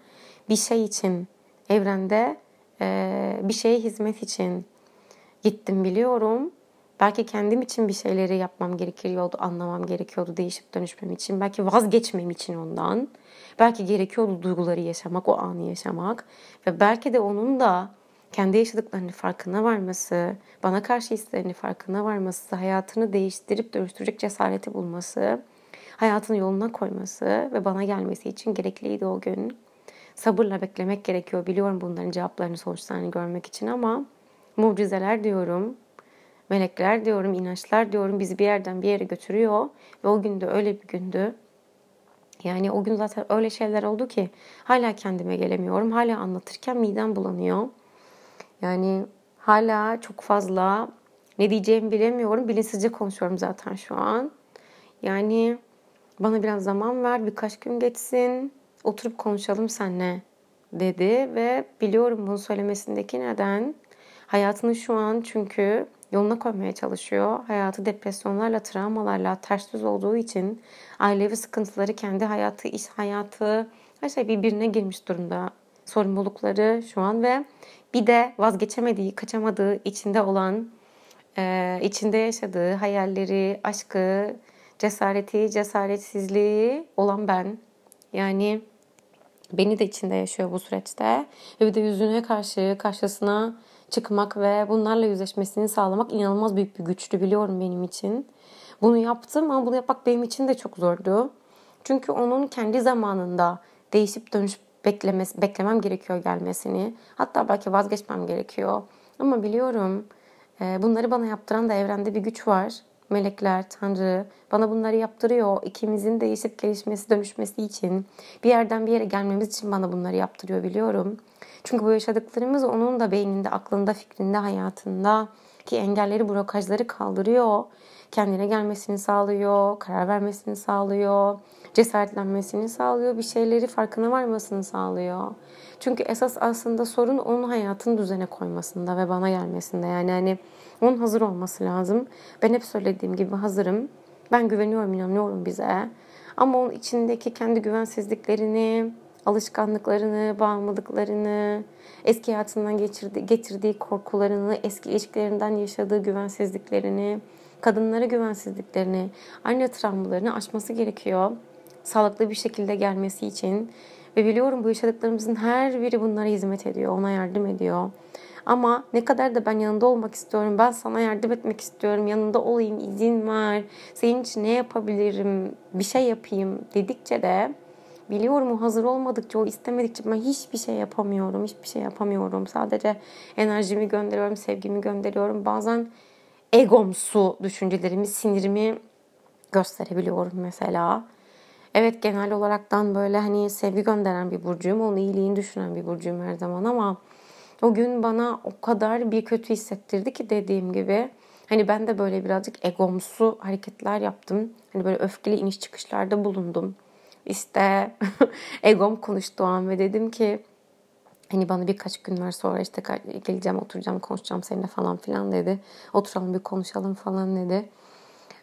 bir şey için evrende e, bir şeye hizmet için gittim biliyorum. Belki kendim için bir şeyleri yapmam gerekiyordu, anlamam gerekiyordu değişip dönüşmem için. Belki vazgeçmem için ondan. Belki gerekiyordu duyguları yaşamak, o anı yaşamak. Ve belki de onun da kendi yaşadıklarını farkına varması, bana karşı hislerini farkına varması, hayatını değiştirip dönüştürecek cesareti bulması, hayatını yoluna koyması ve bana gelmesi için gerekliydi o gün. Sabırla beklemek gerekiyor. Biliyorum bunların cevaplarını, sonuçlarını görmek için ama mucizeler diyorum, melekler diyorum, inançlar diyorum bizi bir yerden bir yere götürüyor. Ve o günde öyle bir gündü. Yani o gün zaten öyle şeyler oldu ki hala kendime gelemiyorum. Hala anlatırken midem bulanıyor. Yani hala çok fazla ne diyeceğimi bilemiyorum. Bilinçsizce konuşuyorum zaten şu an. Yani bana biraz zaman ver, birkaç gün geçsin. Oturup konuşalım seninle dedi ve biliyorum bunu söylemesindeki neden. Hayatını şu an çünkü yoluna koymaya çalışıyor. Hayatı depresyonlarla, travmalarla ters düz olduğu için ailevi sıkıntıları, kendi hayatı, iş hayatı her şey birbirine girmiş durumda. Sorumlulukları şu an ve bir de vazgeçemediği, kaçamadığı, içinde olan, e, içinde yaşadığı hayalleri, aşkı, cesareti, cesaretsizliği olan ben. Yani beni de içinde yaşıyor bu süreçte. Ve bir de yüzüne karşı, karşısına çıkmak ve bunlarla yüzleşmesini sağlamak inanılmaz büyük bir güçtü biliyorum benim için. Bunu yaptım ama bunu yapmak benim için de çok zordu. Çünkü onun kendi zamanında değişip dönüşüp beklemesi, beklemem gerekiyor gelmesini. Hatta belki vazgeçmem gerekiyor. Ama biliyorum e, bunları bana yaptıran da evrende bir güç var. Melekler, Tanrı bana bunları yaptırıyor. İkimizin değişip gelişmesi, dönüşmesi için bir yerden bir yere gelmemiz için bana bunları yaptırıyor biliyorum. Çünkü bu yaşadıklarımız onun da beyninde, aklında, fikrinde, hayatında ki engelleri, blokajları kaldırıyor. Kendine gelmesini sağlıyor, karar vermesini sağlıyor, cesaretlenmesini sağlıyor, bir şeyleri farkına varmasını sağlıyor. Çünkü esas aslında sorun onun hayatını düzene koymasında ve bana gelmesinde. Yani hani onun hazır olması lazım. Ben hep söylediğim gibi hazırım. Ben güveniyorum, inanıyorum bize. Ama onun içindeki kendi güvensizliklerini, alışkanlıklarını, bağımlılıklarını, eski hayatından geçirdiği, getirdiği korkularını, eski ilişkilerinden yaşadığı güvensizliklerini, kadınlara güvensizliklerini, anne travmalarını aşması gerekiyor. Sağlıklı bir şekilde gelmesi için. Ve biliyorum bu yaşadıklarımızın her biri bunlara hizmet ediyor, ona yardım ediyor. Ama ne kadar da ben yanında olmak istiyorum, ben sana yardım etmek istiyorum, yanında olayım, izin ver, senin için ne yapabilirim, bir şey yapayım dedikçe de biliyorum o hazır olmadıkça, o istemedikçe ben hiçbir şey yapamıyorum, hiçbir şey yapamıyorum. Sadece enerjimi gönderiyorum, sevgimi gönderiyorum. Bazen egomsu düşüncelerimi, sinirimi gösterebiliyorum mesela. Evet genel olaraktan böyle hani sevgi gönderen bir burcuyum. Onun iyiliğini düşünen bir burcuyum her zaman ama o gün bana o kadar bir kötü hissettirdi ki dediğim gibi. Hani ben de böyle birazcık egomsu hareketler yaptım. Hani böyle öfkeli iniş çıkışlarda bulundum. İşte egom konuştu o an ve dedim ki hani bana birkaç gün var sonra işte geleceğim oturacağım konuşacağım seninle falan filan dedi. Oturalım bir konuşalım falan dedi.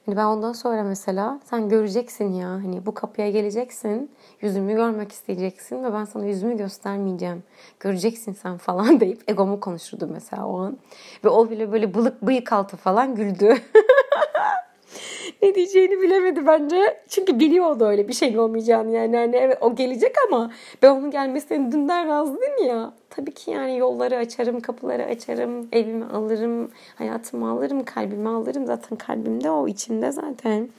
Hani ben ondan sonra mesela sen göreceksin ya hani bu kapıya geleceksin. Yüzümü görmek isteyeceksin ve ben sana yüzümü göstermeyeceğim. Göreceksin sen falan deyip egomu konuşurdu mesela o an. Ve o bile böyle bılık bıyık altı falan güldü. ne diyeceğini bilemedi bence. Çünkü biliyordu öyle bir şeyin olmayacağını yani. Hani evet o gelecek ama ben onun gelmesine dünden razıydım ya. Tabii ki yani yolları açarım, kapıları açarım, evimi alırım, hayatımı alırım, kalbimi alırım. Zaten kalbimde o, içimde zaten.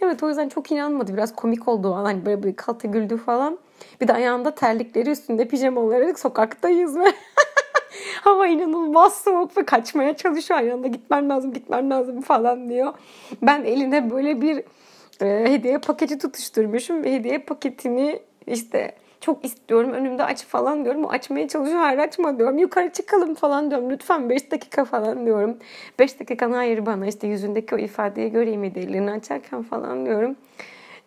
Evet o yüzden çok inanmadı. Biraz komik oldu o an. Hani böyle bir kalta güldü falan. Bir de ayağında terlikleri üstünde pijamaları sokaktayız ve Hava inanılmaz soğuk ve kaçmaya çalışıyor. Aynı anda gitmem lazım, gitmem lazım falan diyor. Ben eline böyle bir e, hediye paketi tutuşturmuşum ve hediye paketini işte çok istiyorum önümde aç falan diyorum. O açmaya çalışıyor hayır açma diyorum. Yukarı çıkalım falan diyorum. Lütfen 5 dakika falan diyorum. 5 dakikanı ayır bana işte yüzündeki o ifadeyi göreyim hediyelerini açarken falan diyorum.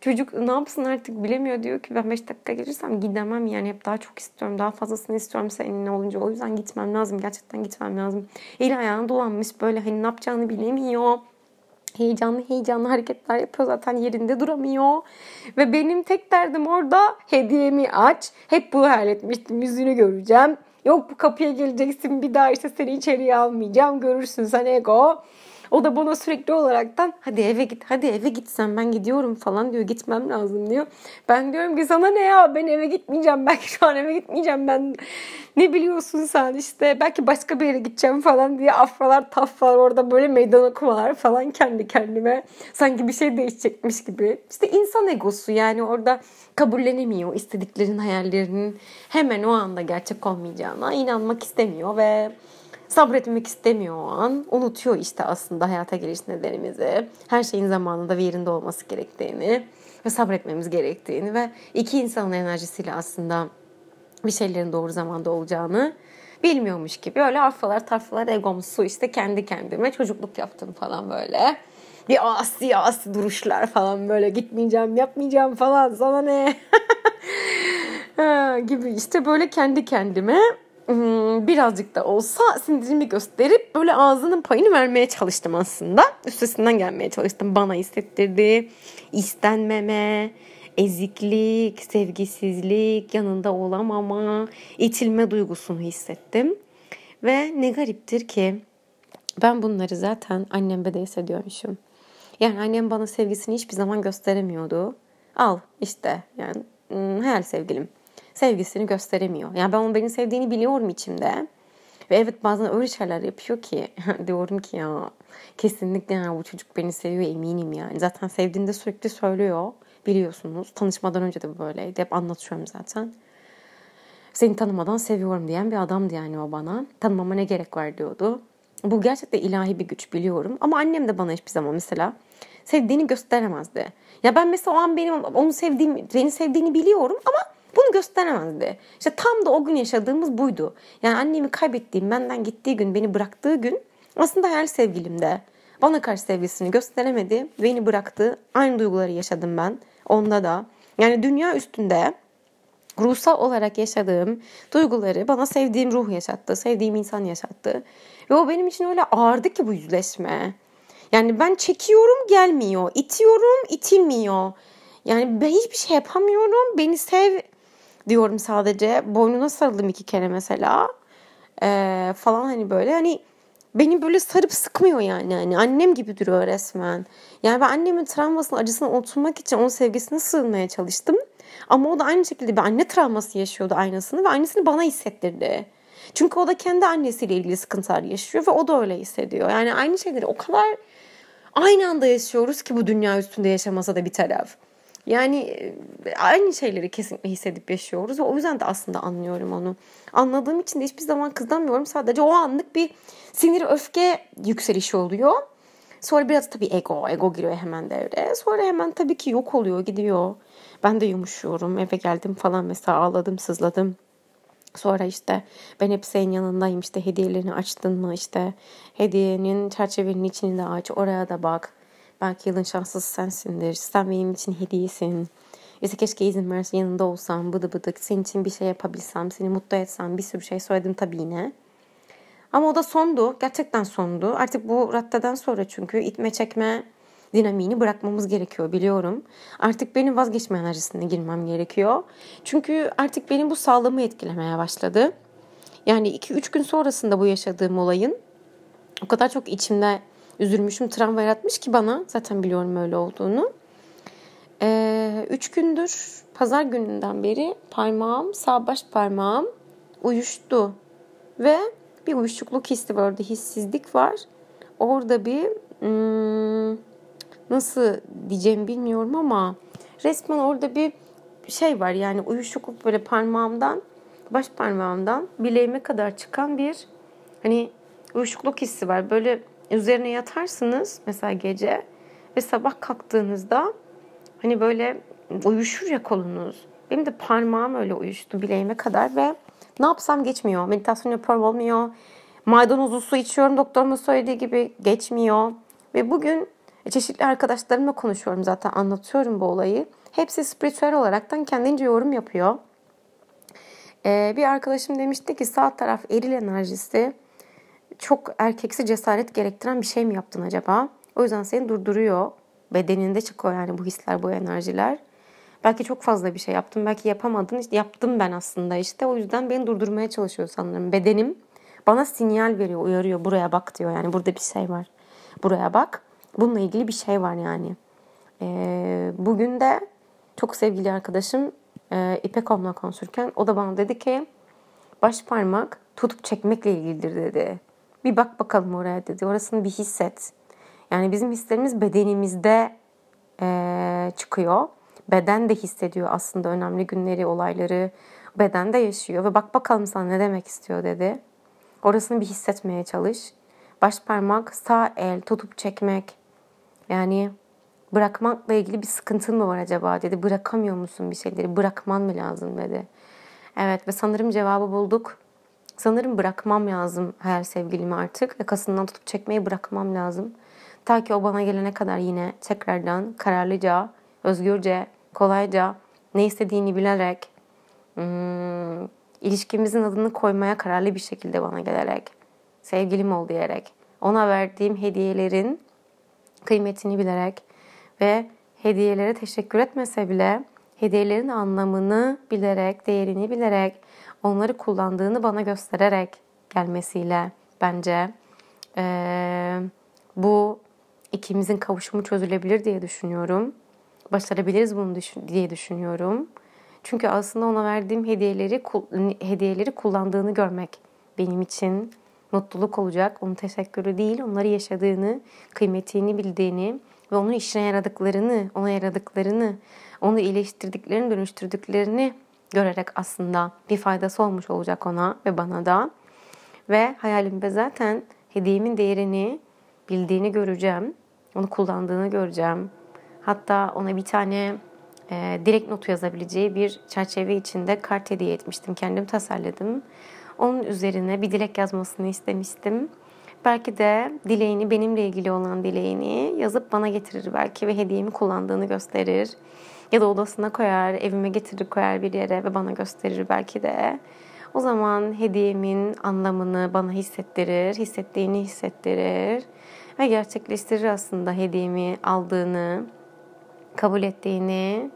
Çocuk ne yapsın artık bilemiyor diyor ki ben 5 dakika gelirsem gidemem yani hep daha çok istiyorum. Daha fazlasını istiyorum seninle olunca. O yüzden gitmem lazım. Gerçekten gitmem lazım. El ayağına dolanmış böyle hani ne yapacağını bilemiyor heyecanlı heyecanlı hareketler yapıyor zaten yerinde duramıyor. Ve benim tek derdim orada hediyemi aç. Hep bu hayal etmiştim yüzünü göreceğim. Yok bu kapıya geleceksin bir daha işte seni içeriye almayacağım görürsün sen ego. O da bana sürekli olaraktan hadi eve git hadi eve git sen ben gidiyorum falan diyor gitmem lazım diyor. Ben diyorum ki sana ne ya ben eve gitmeyeceğim belki şu an eve gitmeyeceğim ben ne biliyorsun sen işte belki başka bir yere gideceğim falan diye afralar tafralar orada böyle meydan okumalar falan kendi kendime sanki bir şey değişecekmiş gibi. İşte insan egosu yani orada kabullenemiyor istediklerin hayallerinin hemen o anda gerçek olmayacağına inanmak istemiyor ve sabretmek istemiyor o an. Unutuyor işte aslında hayata geliş nedenimizi. Her şeyin zamanında ve yerinde olması gerektiğini ve sabretmemiz gerektiğini ve iki insanın enerjisiyle aslında bir şeylerin doğru zamanda olacağını bilmiyormuş gibi. Öyle arfalar tarfalar egomsu işte kendi kendime çocukluk yaptım falan böyle. Bir asi asi duruşlar falan böyle gitmeyeceğim yapmayacağım falan sana ne gibi işte böyle kendi kendime birazcık da olsa sindirimi gösterip böyle ağzının payını vermeye çalıştım aslında. Üstesinden gelmeye çalıştım. Bana hissettirdi. istenmeme, eziklik, sevgisizlik, yanında olamama, itilme duygusunu hissettim. Ve ne gariptir ki ben bunları zaten annemde de hissediyormuşum. Yani annem bana sevgisini hiçbir zaman gösteremiyordu. Al işte yani hmm, hayal sevgilim sevgisini gösteremiyor. Yani ben onun beni sevdiğini biliyorum içimde. Ve evet bazen öyle şeyler yapıyor ki diyorum ki ya kesinlikle ya bu çocuk beni seviyor eminim yani. Zaten sevdiğinde sürekli söylüyor biliyorsunuz. Tanışmadan önce de böyleydi. Hep anlatıyorum zaten. Seni tanımadan seviyorum diyen bir adamdı yani o bana. Tanımama ne gerek var diyordu. Bu gerçekten ilahi bir güç biliyorum. Ama annem de bana hiçbir zaman mesela sevdiğini gösteremezdi. Ya ben mesela o an benim onu sevdiğim, beni sevdiğini biliyorum ama bunu gösteremezdi. İşte tam da o gün yaşadığımız buydu. Yani annemi kaybettiğim, benden gittiği gün, beni bıraktığı gün aslında her sevgilimde. Bana karşı sevgisini gösteremedi. Beni bıraktı. Aynı duyguları yaşadım ben. Onda da. Yani dünya üstünde ruhsal olarak yaşadığım duyguları bana sevdiğim ruh yaşattı. Sevdiğim insan yaşattı. Ve o benim için öyle ağırdı ki bu yüzleşme. Yani ben çekiyorum gelmiyor. itiyorum itilmiyor. Yani ben hiçbir şey yapamıyorum. Beni sev diyorum sadece. Boynuna sarıldım iki kere mesela. Ee, falan hani böyle hani beni böyle sarıp sıkmıyor yani. yani annem gibi duruyor resmen. Yani ben annemin travmasını, acısını unutmak için onun sevgisine sığınmaya çalıştım. Ama o da aynı şekilde bir anne travması yaşıyordu aynısını ve aynısını bana hissettirdi. Çünkü o da kendi annesiyle ilgili sıkıntılar yaşıyor ve o da öyle hissediyor. Yani aynı şeyleri o kadar aynı anda yaşıyoruz ki bu dünya üstünde yaşamasa da bir taraf. Yani e, aynı şeyleri kesinlikle hissedip yaşıyoruz ve o yüzden de aslında anlıyorum onu. Anladığım için de hiçbir zaman kızamıyorum. Sadece o anlık bir sinir öfke yükselişi oluyor. Sonra biraz tabii ego, ego giriyor hemen devreye. Sonra hemen tabii ki yok oluyor, gidiyor. Ben de yumuşuyorum. Eve geldim falan mesela ağladım, sızladım. Sonra işte ben hep senin yanındayım işte hediyelerini açtın mı işte hediyenin çerçevenin içini de aç oraya da bak Belki yılın şanslısı sensindir. Sen benim için hediyesin. İşte keşke izin versin yanında olsam bıdı bıdı. Senin için bir şey yapabilsem, seni mutlu etsem bir sürü şey söyledim tabii yine. Ama o da sondu. Gerçekten sondu. Artık bu raddeden sonra çünkü itme çekme dinamiğini bırakmamız gerekiyor biliyorum. Artık benim vazgeçme enerjisine girmem gerekiyor. Çünkü artık benim bu sağlığımı etkilemeye başladı. Yani 2-3 gün sonrasında bu yaşadığım olayın o kadar çok içimde üzülmüşüm, travma yaratmış ki bana. Zaten biliyorum öyle olduğunu. Ee, üç gündür pazar gününden beri parmağım, sağ baş parmağım uyuştu. Ve bir uyuşukluk hissi var orada, hissizlik var. Orada bir hmm, nasıl diyeceğim bilmiyorum ama resmen orada bir şey var yani uyuşukluk böyle parmağımdan baş parmağımdan bileğime kadar çıkan bir hani uyuşukluk hissi var. Böyle üzerine yatarsınız mesela gece ve sabah kalktığınızda hani böyle uyuşur ya kolunuz. Benim de parmağım öyle uyuştu bileğime kadar ve ne yapsam geçmiyor. Meditasyon yapıyorum olmuyor. Maydanozlu su içiyorum doktorumun söylediği gibi geçmiyor. Ve bugün çeşitli arkadaşlarımla konuşuyorum zaten anlatıyorum bu olayı. Hepsi spiritüel olaraktan kendince yorum yapıyor. Ee, bir arkadaşım demişti ki sağ taraf eril enerjisi çok erkeksi cesaret gerektiren bir şey mi yaptın acaba? O yüzden seni durduruyor. Bedeninde çıkıyor yani bu hisler, bu enerjiler. Belki çok fazla bir şey yaptım. Belki yapamadın. İşte yaptım ben aslında işte. O yüzden beni durdurmaya çalışıyor sanırım. Bedenim bana sinyal veriyor, uyarıyor. Buraya bak diyor. Yani burada bir şey var. Buraya bak. Bununla ilgili bir şey var yani. Ee, bugün de çok sevgili arkadaşım e, İpek Om'la konuşurken o da bana dedi ki baş parmak tutup çekmekle ilgilidir dedi. Bir bak bakalım oraya dedi. Orasını bir hisset. Yani bizim hislerimiz bedenimizde e, çıkıyor. Beden de hissediyor aslında önemli günleri, olayları. Beden de yaşıyor ve bak bakalım sana ne demek istiyor dedi. Orasını bir hissetmeye çalış. Baş parmak, sağ el tutup çekmek. Yani bırakmakla ilgili bir sıkıntın mı var acaba dedi. Bırakamıyor musun bir şeyleri? Bırakman mı lazım dedi. Evet ve sanırım cevabı bulduk. Sanırım bırakmam lazım her sevgilimi artık. Yakasından tutup çekmeyi bırakmam lazım. Ta ki o bana gelene kadar yine tekrardan kararlıca, özgürce, kolayca ne istediğini bilerek hmm, ilişkimizin adını koymaya kararlı bir şekilde bana gelerek sevgilim ol diyerek ona verdiğim hediyelerin kıymetini bilerek ve hediyelere teşekkür etmese bile hediyelerin anlamını bilerek, değerini bilerek onları kullandığını bana göstererek gelmesiyle bence e, bu ikimizin kavuşumu çözülebilir diye düşünüyorum. Başarabiliriz bunu düşün, diye düşünüyorum. Çünkü aslında ona verdiğim hediyeleri hediyeleri kullandığını görmek benim için mutluluk olacak. Onun teşekkürü değil, onları yaşadığını, kıymetini bildiğini ve onun işine yaradıklarını, ona yaradıklarını, onu iyileştirdiklerini, dönüştürdüklerini görerek aslında bir faydası olmuş olacak ona ve bana da. Ve hayalimde zaten hediyemin değerini bildiğini göreceğim. Onu kullandığını göreceğim. Hatta ona bir tane e, direkt notu yazabileceği bir çerçeve içinde kart hediye etmiştim. Kendim tasarladım. Onun üzerine bir dilek yazmasını istemiştim. Belki de dileğini, benimle ilgili olan dileğini yazıp bana getirir belki ve hediyemi kullandığını gösterir. Ya da odasına koyar, evime getirir koyar bir yere ve bana gösterir belki de. O zaman hediyemin anlamını bana hissettirir, hissettiğini hissettirir ve gerçekleştirir aslında hediyemi aldığını, kabul ettiğini,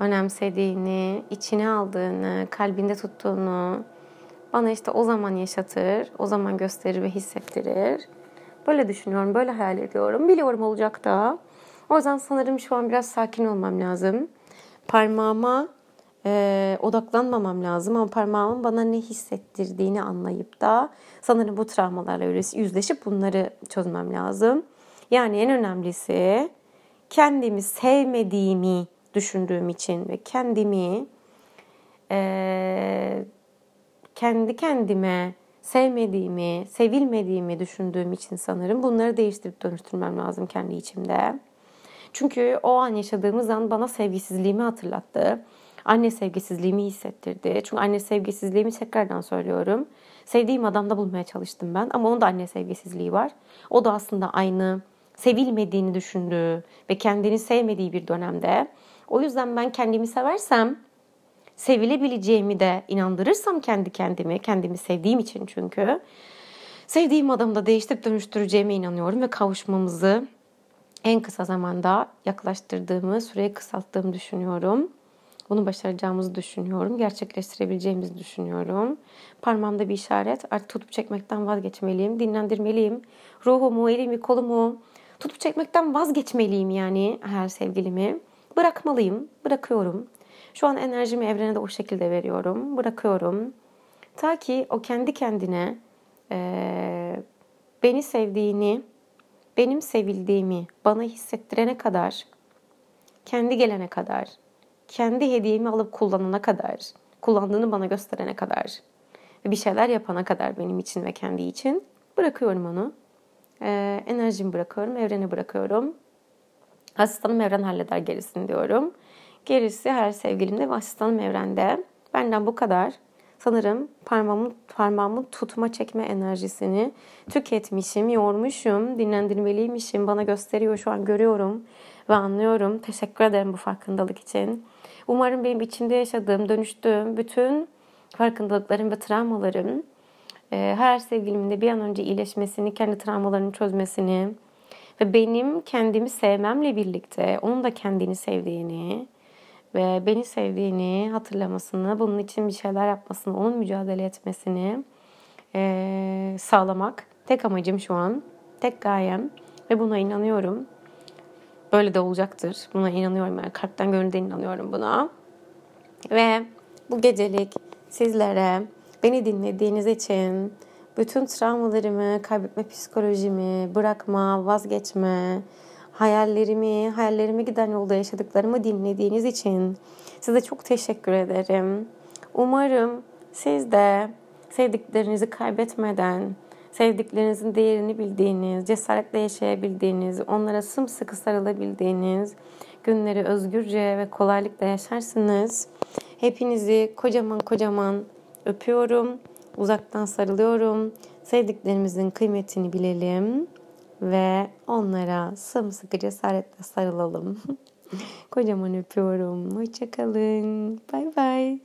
önemsediğini, içine aldığını, kalbinde tuttuğunu bana işte o zaman yaşatır, o zaman gösterir ve hissettirir. Böyle düşünüyorum, böyle hayal ediyorum. Biliyorum olacak da. O yüzden sanırım şu an biraz sakin olmam lazım. Parmağıma e, odaklanmamam lazım ama parmağımın bana ne hissettirdiğini anlayıp da sanırım bu travmalarla yüzleşip bunları çözmem lazım. Yani en önemlisi kendimi sevmediğimi düşündüğüm için ve kendimi e, kendi kendime sevmediğimi, sevilmediğimi düşündüğüm için sanırım bunları değiştirip dönüştürmem lazım kendi içimde. Çünkü o an yaşadığımız an bana sevgisizliğimi hatırlattı. Anne sevgisizliğimi hissettirdi. Çünkü anne sevgisizliğimi tekrardan söylüyorum. Sevdiğim adamda bulmaya çalıştım ben ama onun da anne sevgisizliği var. O da aslında aynı sevilmediğini düşündüğü ve kendini sevmediği bir dönemde. O yüzden ben kendimi seversem sevilebileceğimi de inandırırsam kendi kendimi, kendimi sevdiğim için çünkü sevdiğim adamı da değiştirip dönüştüreceğime inanıyorum ve kavuşmamızı en kısa zamanda yaklaştırdığımı, süreyi kısalttığımı düşünüyorum. Bunu başaracağımızı düşünüyorum. Gerçekleştirebileceğimizi düşünüyorum. Parmağımda bir işaret. Artık tutup çekmekten vazgeçmeliyim. Dinlendirmeliyim. Ruhumu, elimi, kolumu tutup çekmekten vazgeçmeliyim yani her sevgilimi. Bırakmalıyım. Bırakıyorum. Şu an enerjimi evrene de o şekilde veriyorum. Bırakıyorum. Ta ki o kendi kendine e, beni sevdiğini, benim sevildiğimi bana hissettirene kadar, kendi gelene kadar, kendi hediyemi alıp kullanana kadar, kullandığını bana gösterene kadar ve bir şeyler yapana kadar benim için ve kendi için bırakıyorum onu. Ee, enerjimi bırakıyorum, evrene bırakıyorum. Asistanım evren halleder gerisini diyorum. Gerisi her sevgilimde ve asistanım evrende. Benden bu kadar. Sanırım parmağımın, parmağımın tutma çekme enerjisini tüketmişim, yormuşum, dinlendirmeliymişim. Bana gösteriyor şu an görüyorum ve anlıyorum. Teşekkür ederim bu farkındalık için. Umarım benim içinde yaşadığım, dönüştüğüm bütün farkındalıklarım ve travmalarım e, her sevgilimin de bir an önce iyileşmesini, kendi travmalarını çözmesini ve benim kendimi sevmemle birlikte onun da kendini sevdiğini ve beni sevdiğini hatırlamasını, bunun için bir şeyler yapmasını, onun mücadele etmesini e, sağlamak tek amacım şu an, tek gayem ve buna inanıyorum. Böyle de olacaktır. Buna inanıyorum. Yani kalpten gönülden inanıyorum buna. Ve bu gecelik sizlere beni dinlediğiniz için bütün travmalarımı, kaybetme psikolojimi, bırakma, vazgeçme, hayallerimi, hayallerime giden yolda yaşadıklarımı dinlediğiniz için size çok teşekkür ederim. Umarım siz de sevdiklerinizi kaybetmeden, sevdiklerinizin değerini bildiğiniz, cesaretle yaşayabildiğiniz, onlara sımsıkı sarılabildiğiniz günleri özgürce ve kolaylıkla yaşarsınız. Hepinizi kocaman kocaman öpüyorum. Uzaktan sarılıyorum. Sevdiklerimizin kıymetini bilelim ve onlara sımsıkı cesaretle sarılalım. Kocaman öpüyorum. Hoşçakalın. Bay bay.